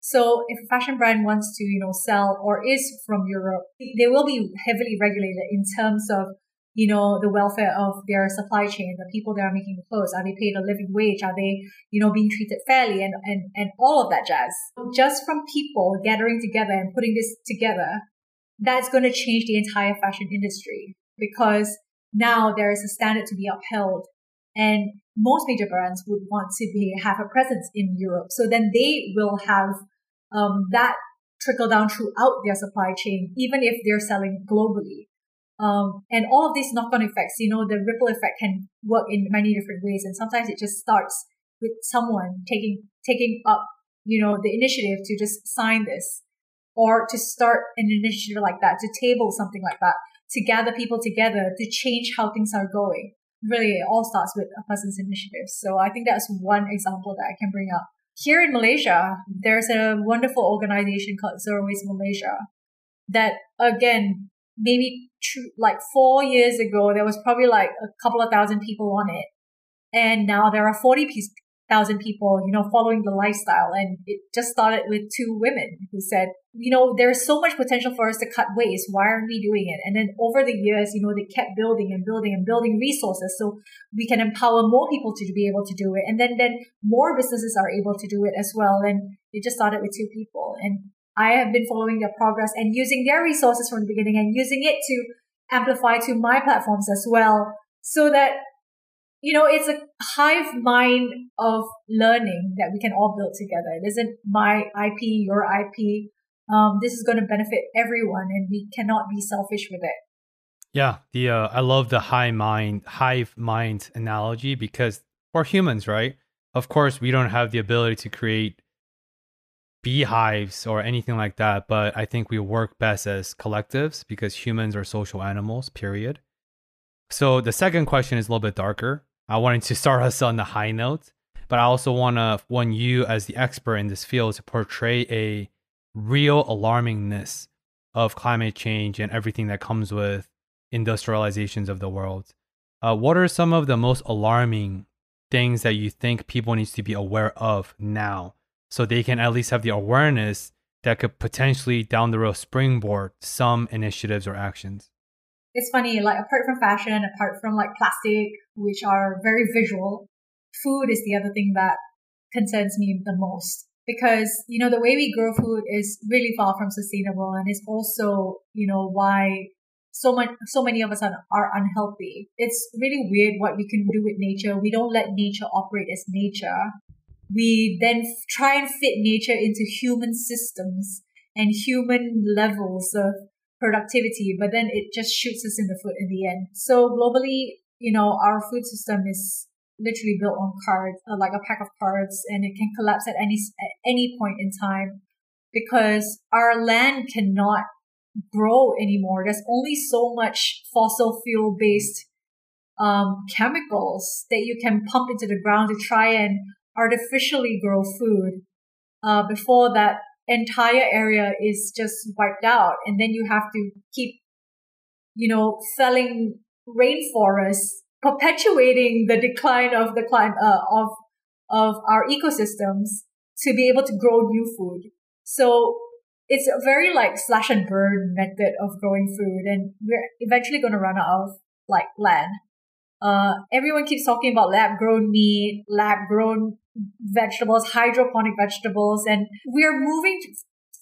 So if a fashion brand wants to, you know, sell or is from Europe, they will be heavily regulated in terms of, you know, the welfare of their supply chain, the people that are making the clothes. Are they paid a living wage? Are they, you know, being treated fairly and, and, and all of that jazz? Just from people gathering together and putting this together, that's going to change the entire fashion industry because now there is a standard to be upheld and most major brands would want to be have a presence in Europe. So then they will have um, that trickle down throughout their supply chain, even if they're selling globally. Um, and all of these knock-on effects, you know, the ripple effect can work in many different ways. And sometimes it just starts with someone taking taking up, you know, the initiative to just sign this or to start an initiative like that, to table something like that, to gather people together, to change how things are going. Really, it all starts with a person's initiative. So I think that's one example that I can bring up. Here in Malaysia, there's a wonderful organization called Zero Waste Malaysia that again, maybe tr- like four years ago, there was probably like a couple of thousand people on it. And now there are 40 thousand people, you know, following the lifestyle. And it just started with two women who said, you know, there's so much potential for us to cut waste. Why aren't we doing it? And then over the years, you know, they kept building and building and building resources so we can empower more people to be able to do it. And then, then more businesses are able to do it as well. And it just started with two people. And I have been following their progress and using their resources from the beginning and using it to amplify to my platforms as well so that you know, it's a hive mind of learning that we can all build together. It isn't my IP, your IP. Um, this is going to benefit everyone, and we cannot be selfish with it. Yeah, the uh, I love the high mind, hive mind analogy because we're humans, right? Of course, we don't have the ability to create beehives or anything like that, but I think we work best as collectives because humans are social animals. Period. So the second question is a little bit darker. I wanted to start us on the high note, but I also want to want you as the expert in this field to portray a real alarmingness of climate change and everything that comes with industrializations of the world. Uh, what are some of the most alarming things that you think people need to be aware of now so they can at least have the awareness that could potentially down the road springboard some initiatives or actions? It's funny, like apart from fashion, apart from like plastic, which are very visual, food is the other thing that concerns me the most. Because, you know, the way we grow food is really far from sustainable and it's also, you know, why so much so many of us are, are unhealthy. It's really weird what we can do with nature. We don't let nature operate as nature. We then try and fit nature into human systems and human levels of productivity, but then it just shoots us in the foot in the end. So globally, you know, our food system is literally built on cards, uh, like a pack of cards, and it can collapse at any at any point in time because our land cannot grow anymore. There's only so much fossil fuel based um, chemicals that you can pump into the ground to try and artificially grow food. Uh, before that entire area is just wiped out and then you have to keep you know felling rainforests, perpetuating the decline of the climate uh, of of our ecosystems to be able to grow new food. So it's a very like slash and burn method of growing food, and we're eventually going to run out of like land. Uh, everyone keeps talking about lab grown meat, lab grown vegetables, hydroponic vegetables, and we're moving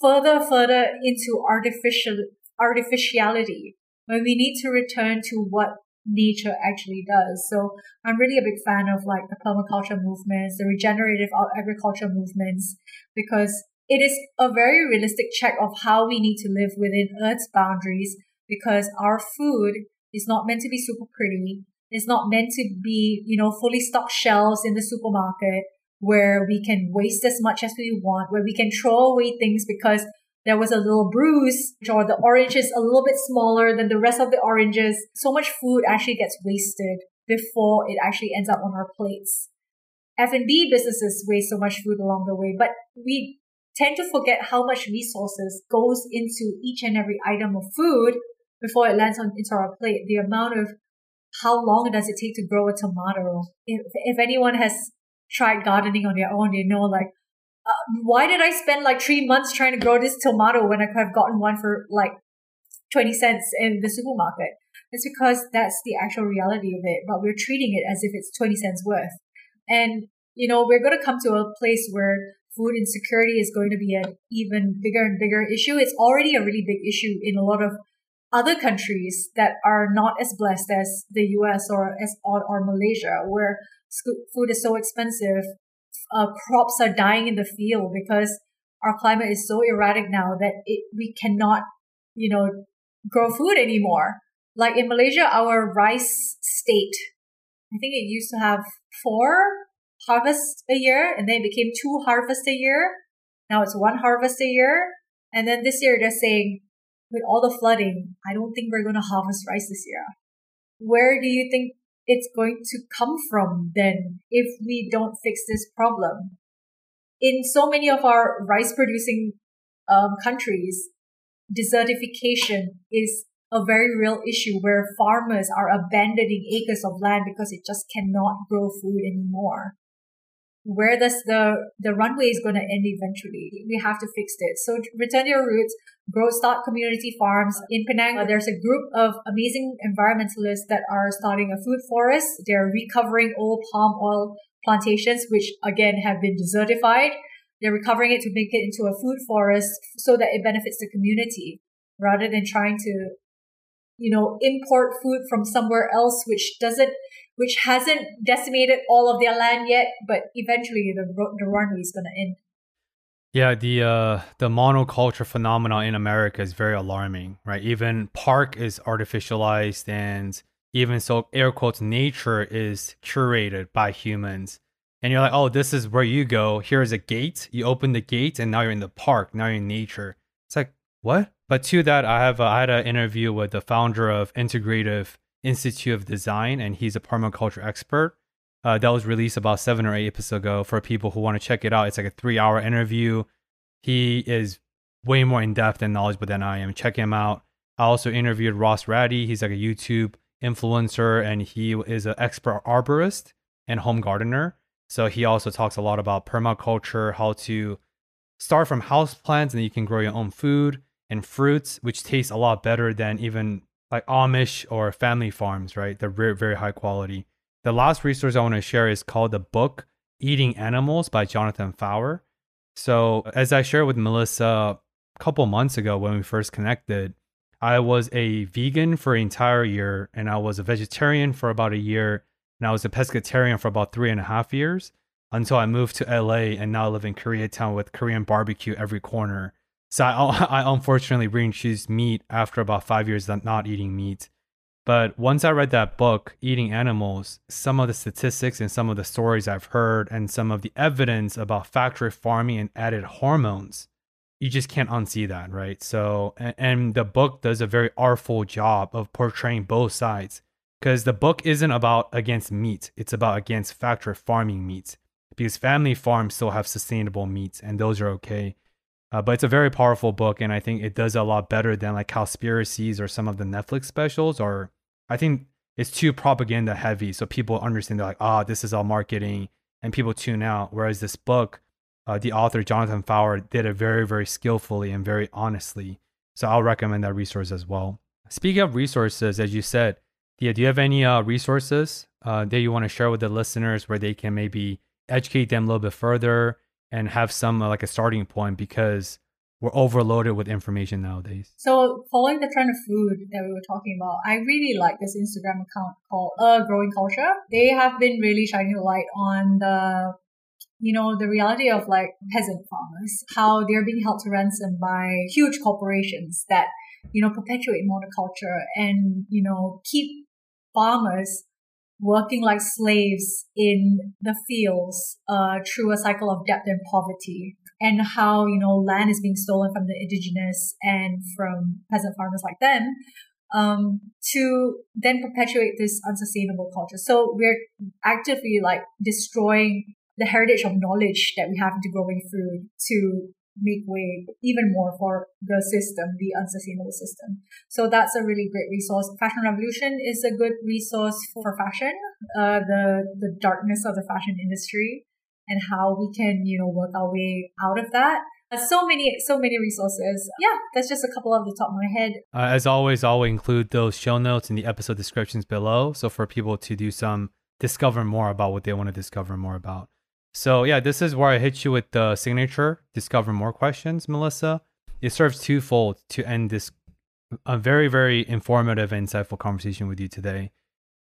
further, further into artificial artificiality when we need to return to what nature actually does. So I'm really a big fan of like the permaculture movements, the regenerative agriculture movements, because it is a very realistic check of how we need to live within Earth's boundaries because our food is not meant to be super pretty. It's not meant to be, you know, fully stocked shelves in the supermarket where we can waste as much as we want, where we can throw away things because there was a little bruise or the orange is a little bit smaller than the rest of the oranges. So much food actually gets wasted before it actually ends up on our plates. F&B businesses waste so much food along the way, but we tend to forget how much resources goes into each and every item of food before it lands on into our plate. The amount of how long does it take to grow a tomato? If, if anyone has tried gardening on their own, they know like, uh, why did I spend like three months trying to grow this tomato when I could have gotten one for like 20 cents in the supermarket? It's because that's the actual reality of it, but we're treating it as if it's 20 cents worth. And, you know, we're going to come to a place where food insecurity is going to be an even bigger and bigger issue. It's already a really big issue in a lot of other countries that are not as blessed as the US or as or, or Malaysia, where food is so expensive, uh, crops are dying in the field because our climate is so erratic now that it, we cannot, you know, grow food anymore. Like in Malaysia, our rice state, I think it used to have four harvests a year, and then it became two harvests a year. Now it's one harvest a year, and then this year they're saying with all the flooding, I don't think we're going to harvest rice this year. Where do you think it's going to come from then if we don't fix this problem? In so many of our rice producing um, countries, desertification is a very real issue where farmers are abandoning acres of land because it just cannot grow food anymore where does the the runway is going to end eventually we have to fix it so return to your roots grow start community farms in penang. Uh, there's a group of amazing environmentalists that are starting a food forest. They're recovering old palm oil plantations which again have been desertified. They're recovering it to make it into a food forest so that it benefits the community rather than trying to you know import food from somewhere else which doesn't which hasn't decimated all of their land yet, but eventually the the runway is going to end. Yeah, the uh, the monoculture phenomenon in America is very alarming, right? Even park is artificialized, and even so, air quotes, nature is curated by humans. And you're like, oh, this is where you go. Here's a gate. You open the gate, and now you're in the park. Now you're in nature. It's like what? But to that, I have I had an interview with the founder of Integrative Institute of Design, and he's a permaculture expert. Uh, that was released about seven or eight episodes ago for people who want to check it out. It's like a three hour interview. He is way more in depth and knowledgeable than I am. Check him out. I also interviewed Ross Ratty. He's like a YouTube influencer and he is an expert arborist and home gardener. So he also talks a lot about permaculture, how to start from house plants and you can grow your own food and fruits, which taste a lot better than even like Amish or family farms, right? They're very, very high quality. The last resource I want to share is called the book Eating Animals by Jonathan Foer. So, as I shared with Melissa a couple months ago when we first connected, I was a vegan for an entire year and I was a vegetarian for about a year and I was a pescatarian for about three and a half years until I moved to LA and now live in Koreatown with Korean barbecue every corner. So I, I unfortunately reintroduced meat after about five years of not eating meat. But once I read that book, Eating Animals, some of the statistics and some of the stories I've heard and some of the evidence about factory farming and added hormones, you just can't unsee that, right? So, and, the book does a very artful job of portraying both sides because the book isn't about against meat, it's about against factory farming meat because family farms still have sustainable meats and those are okay. Uh, but it's a very powerful book, and I think it does a lot better than like conspiracies or some of the Netflix specials. Or I think it's too propaganda heavy. So people understand they're like, ah, oh, this is all marketing, and people tune out. Whereas this book, uh, the author Jonathan Fowler did it very, very skillfully and very honestly. So I'll recommend that resource as well. Speaking of resources, as you said, yeah, do you have any uh, resources uh, that you want to share with the listeners where they can maybe educate them a little bit further and have some uh, like a starting point because we're overloaded with information nowadays. So following the trend of food that we were talking about, I really like this Instagram account called A Growing Culture. They have been really shining a light on the you know, the reality of like peasant farmers, how they're being held to ransom by huge corporations that, you know, perpetuate monoculture and, you know, keep farmers working like slaves in the fields uh, through a cycle of debt and poverty and how you know land is being stolen from the indigenous and from peasant farmers like them um, to then perpetuate this unsustainable culture so we're actively like destroying the heritage of knowledge that we have into growing food to make way even more for the system, the unsustainable system. So that's a really great resource. Fashion Revolution is a good resource for fashion, uh, the, the darkness of the fashion industry and how we can, you know, work our way out of that. So many, so many resources. Yeah, that's just a couple of the top of my head. Uh, as always, I'll include those show notes in the episode descriptions below. So for people to do some discover more about what they want to discover more about. So yeah, this is where I hit you with the signature discover more questions, Melissa. It serves twofold to end this a very very informative insightful conversation with you today.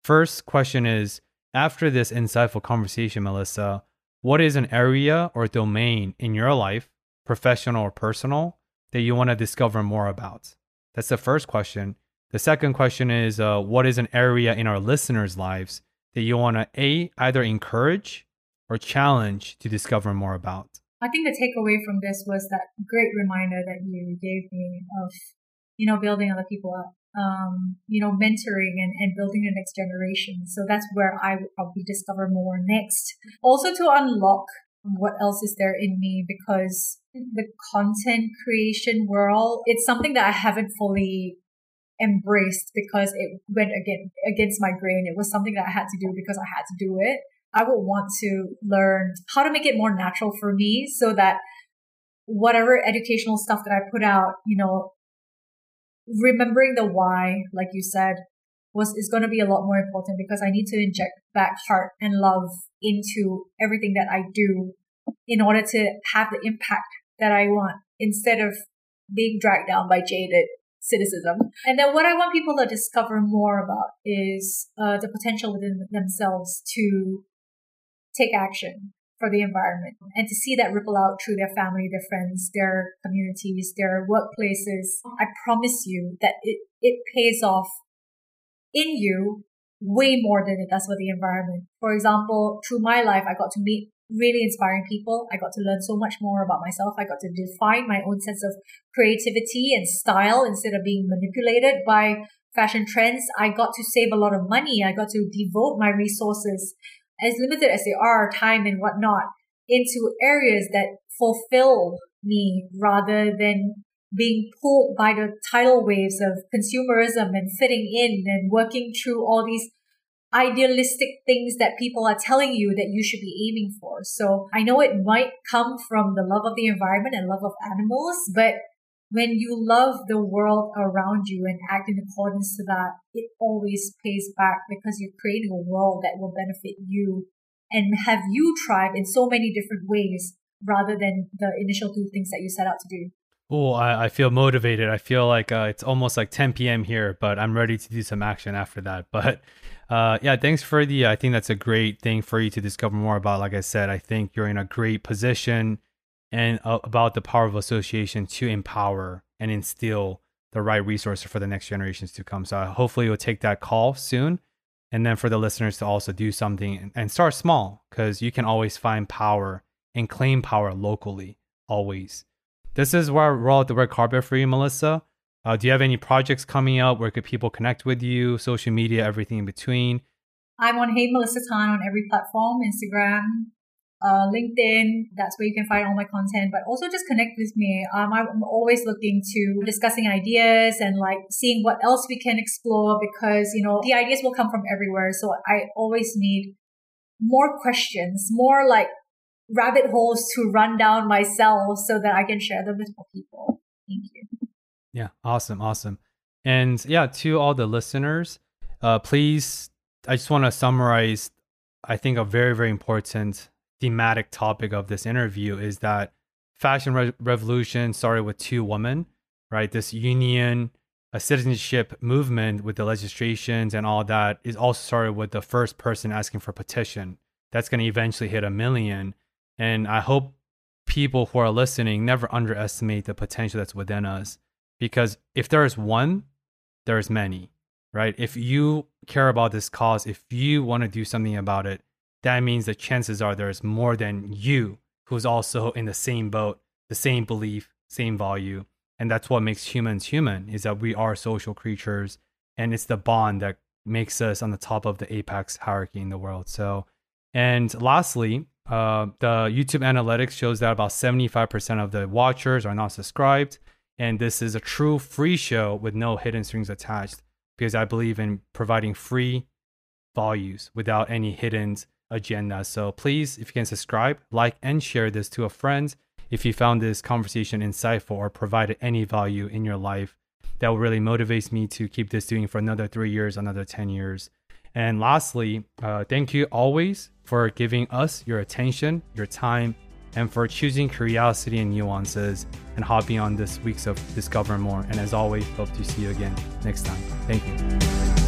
First question is after this insightful conversation, Melissa, what is an area or domain in your life, professional or personal, that you want to discover more about? That's the first question. The second question is uh, what is an area in our listeners' lives that you want to a either encourage or challenge to discover more about? I think the takeaway from this was that great reminder that you gave me of, you know, building other people up, um, you know, mentoring and, and building the next generation. So that's where I will probably discover more next. Also to unlock what else is there in me because the content creation world, it's something that I haven't fully embraced because it went again against my grain. It was something that I had to do because I had to do it. I would want to learn how to make it more natural for me so that whatever educational stuff that I put out, you know, remembering the why, like you said, was is going to be a lot more important because I need to inject back heart and love into everything that I do in order to have the impact that I want instead of being dragged down by jaded cynicism. And then what I want people to discover more about is uh, the potential within themselves to take action for the environment and to see that ripple out through their family, their friends, their communities, their workplaces. I promise you that it, it pays off in you way more than it does for the environment. For example, through my life, I got to meet really inspiring people. I got to learn so much more about myself. I got to define my own sense of creativity and style instead of being manipulated by fashion trends. I got to save a lot of money. I got to devote my resources as limited as they are, time and whatnot, into areas that fulfill me rather than being pulled by the tidal waves of consumerism and fitting in and working through all these idealistic things that people are telling you that you should be aiming for. So I know it might come from the love of the environment and love of animals, but when you love the world around you and act in accordance to that, it always pays back because you're creating a world that will benefit you and have you thrive in so many different ways rather than the initial two things that you set out to do. Oh, I, I feel motivated. I feel like uh, it's almost like 10 p.m. here, but I'm ready to do some action after that. But uh, yeah, thanks for the. I think that's a great thing for you to discover more about. Like I said, I think you're in a great position and uh, about the power of association to empower and instill the right resources for the next generations to come. So hopefully you'll take that call soon. And then for the listeners to also do something and start small because you can always find power and claim power locally, always. This is where we're all at the red carpet for you, Melissa. Uh, do you have any projects coming up? Where could people connect with you? Social media, everything in between. I'm on Hey Melissa Tan on every platform Instagram, uh, LinkedIn. That's where you can find all my content, but also just connect with me. Um, I'm always looking to discussing ideas and like seeing what else we can explore because, you know, the ideas will come from everywhere. So I always need more questions, more like rabbit holes to run down myself so that I can share them with more people. Thank you. Yeah, awesome, awesome. And yeah, to all the listeners, uh, please, I just want to summarize, I think, a very, very important thematic topic of this interview is that fashion re- revolution started with two women, right? This union, a citizenship movement with the legislations and all that is also started with the first person asking for petition. That's going to eventually hit a million. And I hope people who are listening never underestimate the potential that's within us. Because if there is one, there's many, right? If you care about this cause, if you want to do something about it, that means the chances are there's more than you who's also in the same boat, the same belief, same value. And that's what makes humans human is that we are social creatures and it's the bond that makes us on the top of the apex hierarchy in the world. So, and lastly, uh, the YouTube analytics shows that about 75% of the watchers are not subscribed. And this is a true free show with no hidden strings attached because I believe in providing free values without any hidden agenda. So please, if you can subscribe, like, and share this to a friend if you found this conversation insightful or provided any value in your life. That really motivates me to keep this doing for another three years, another 10 years. And lastly, uh, thank you always for giving us your attention, your time, and for choosing curiosity and nuances and hopping on this week's of Discover More. And as always, hope to see you again next time. Thank you.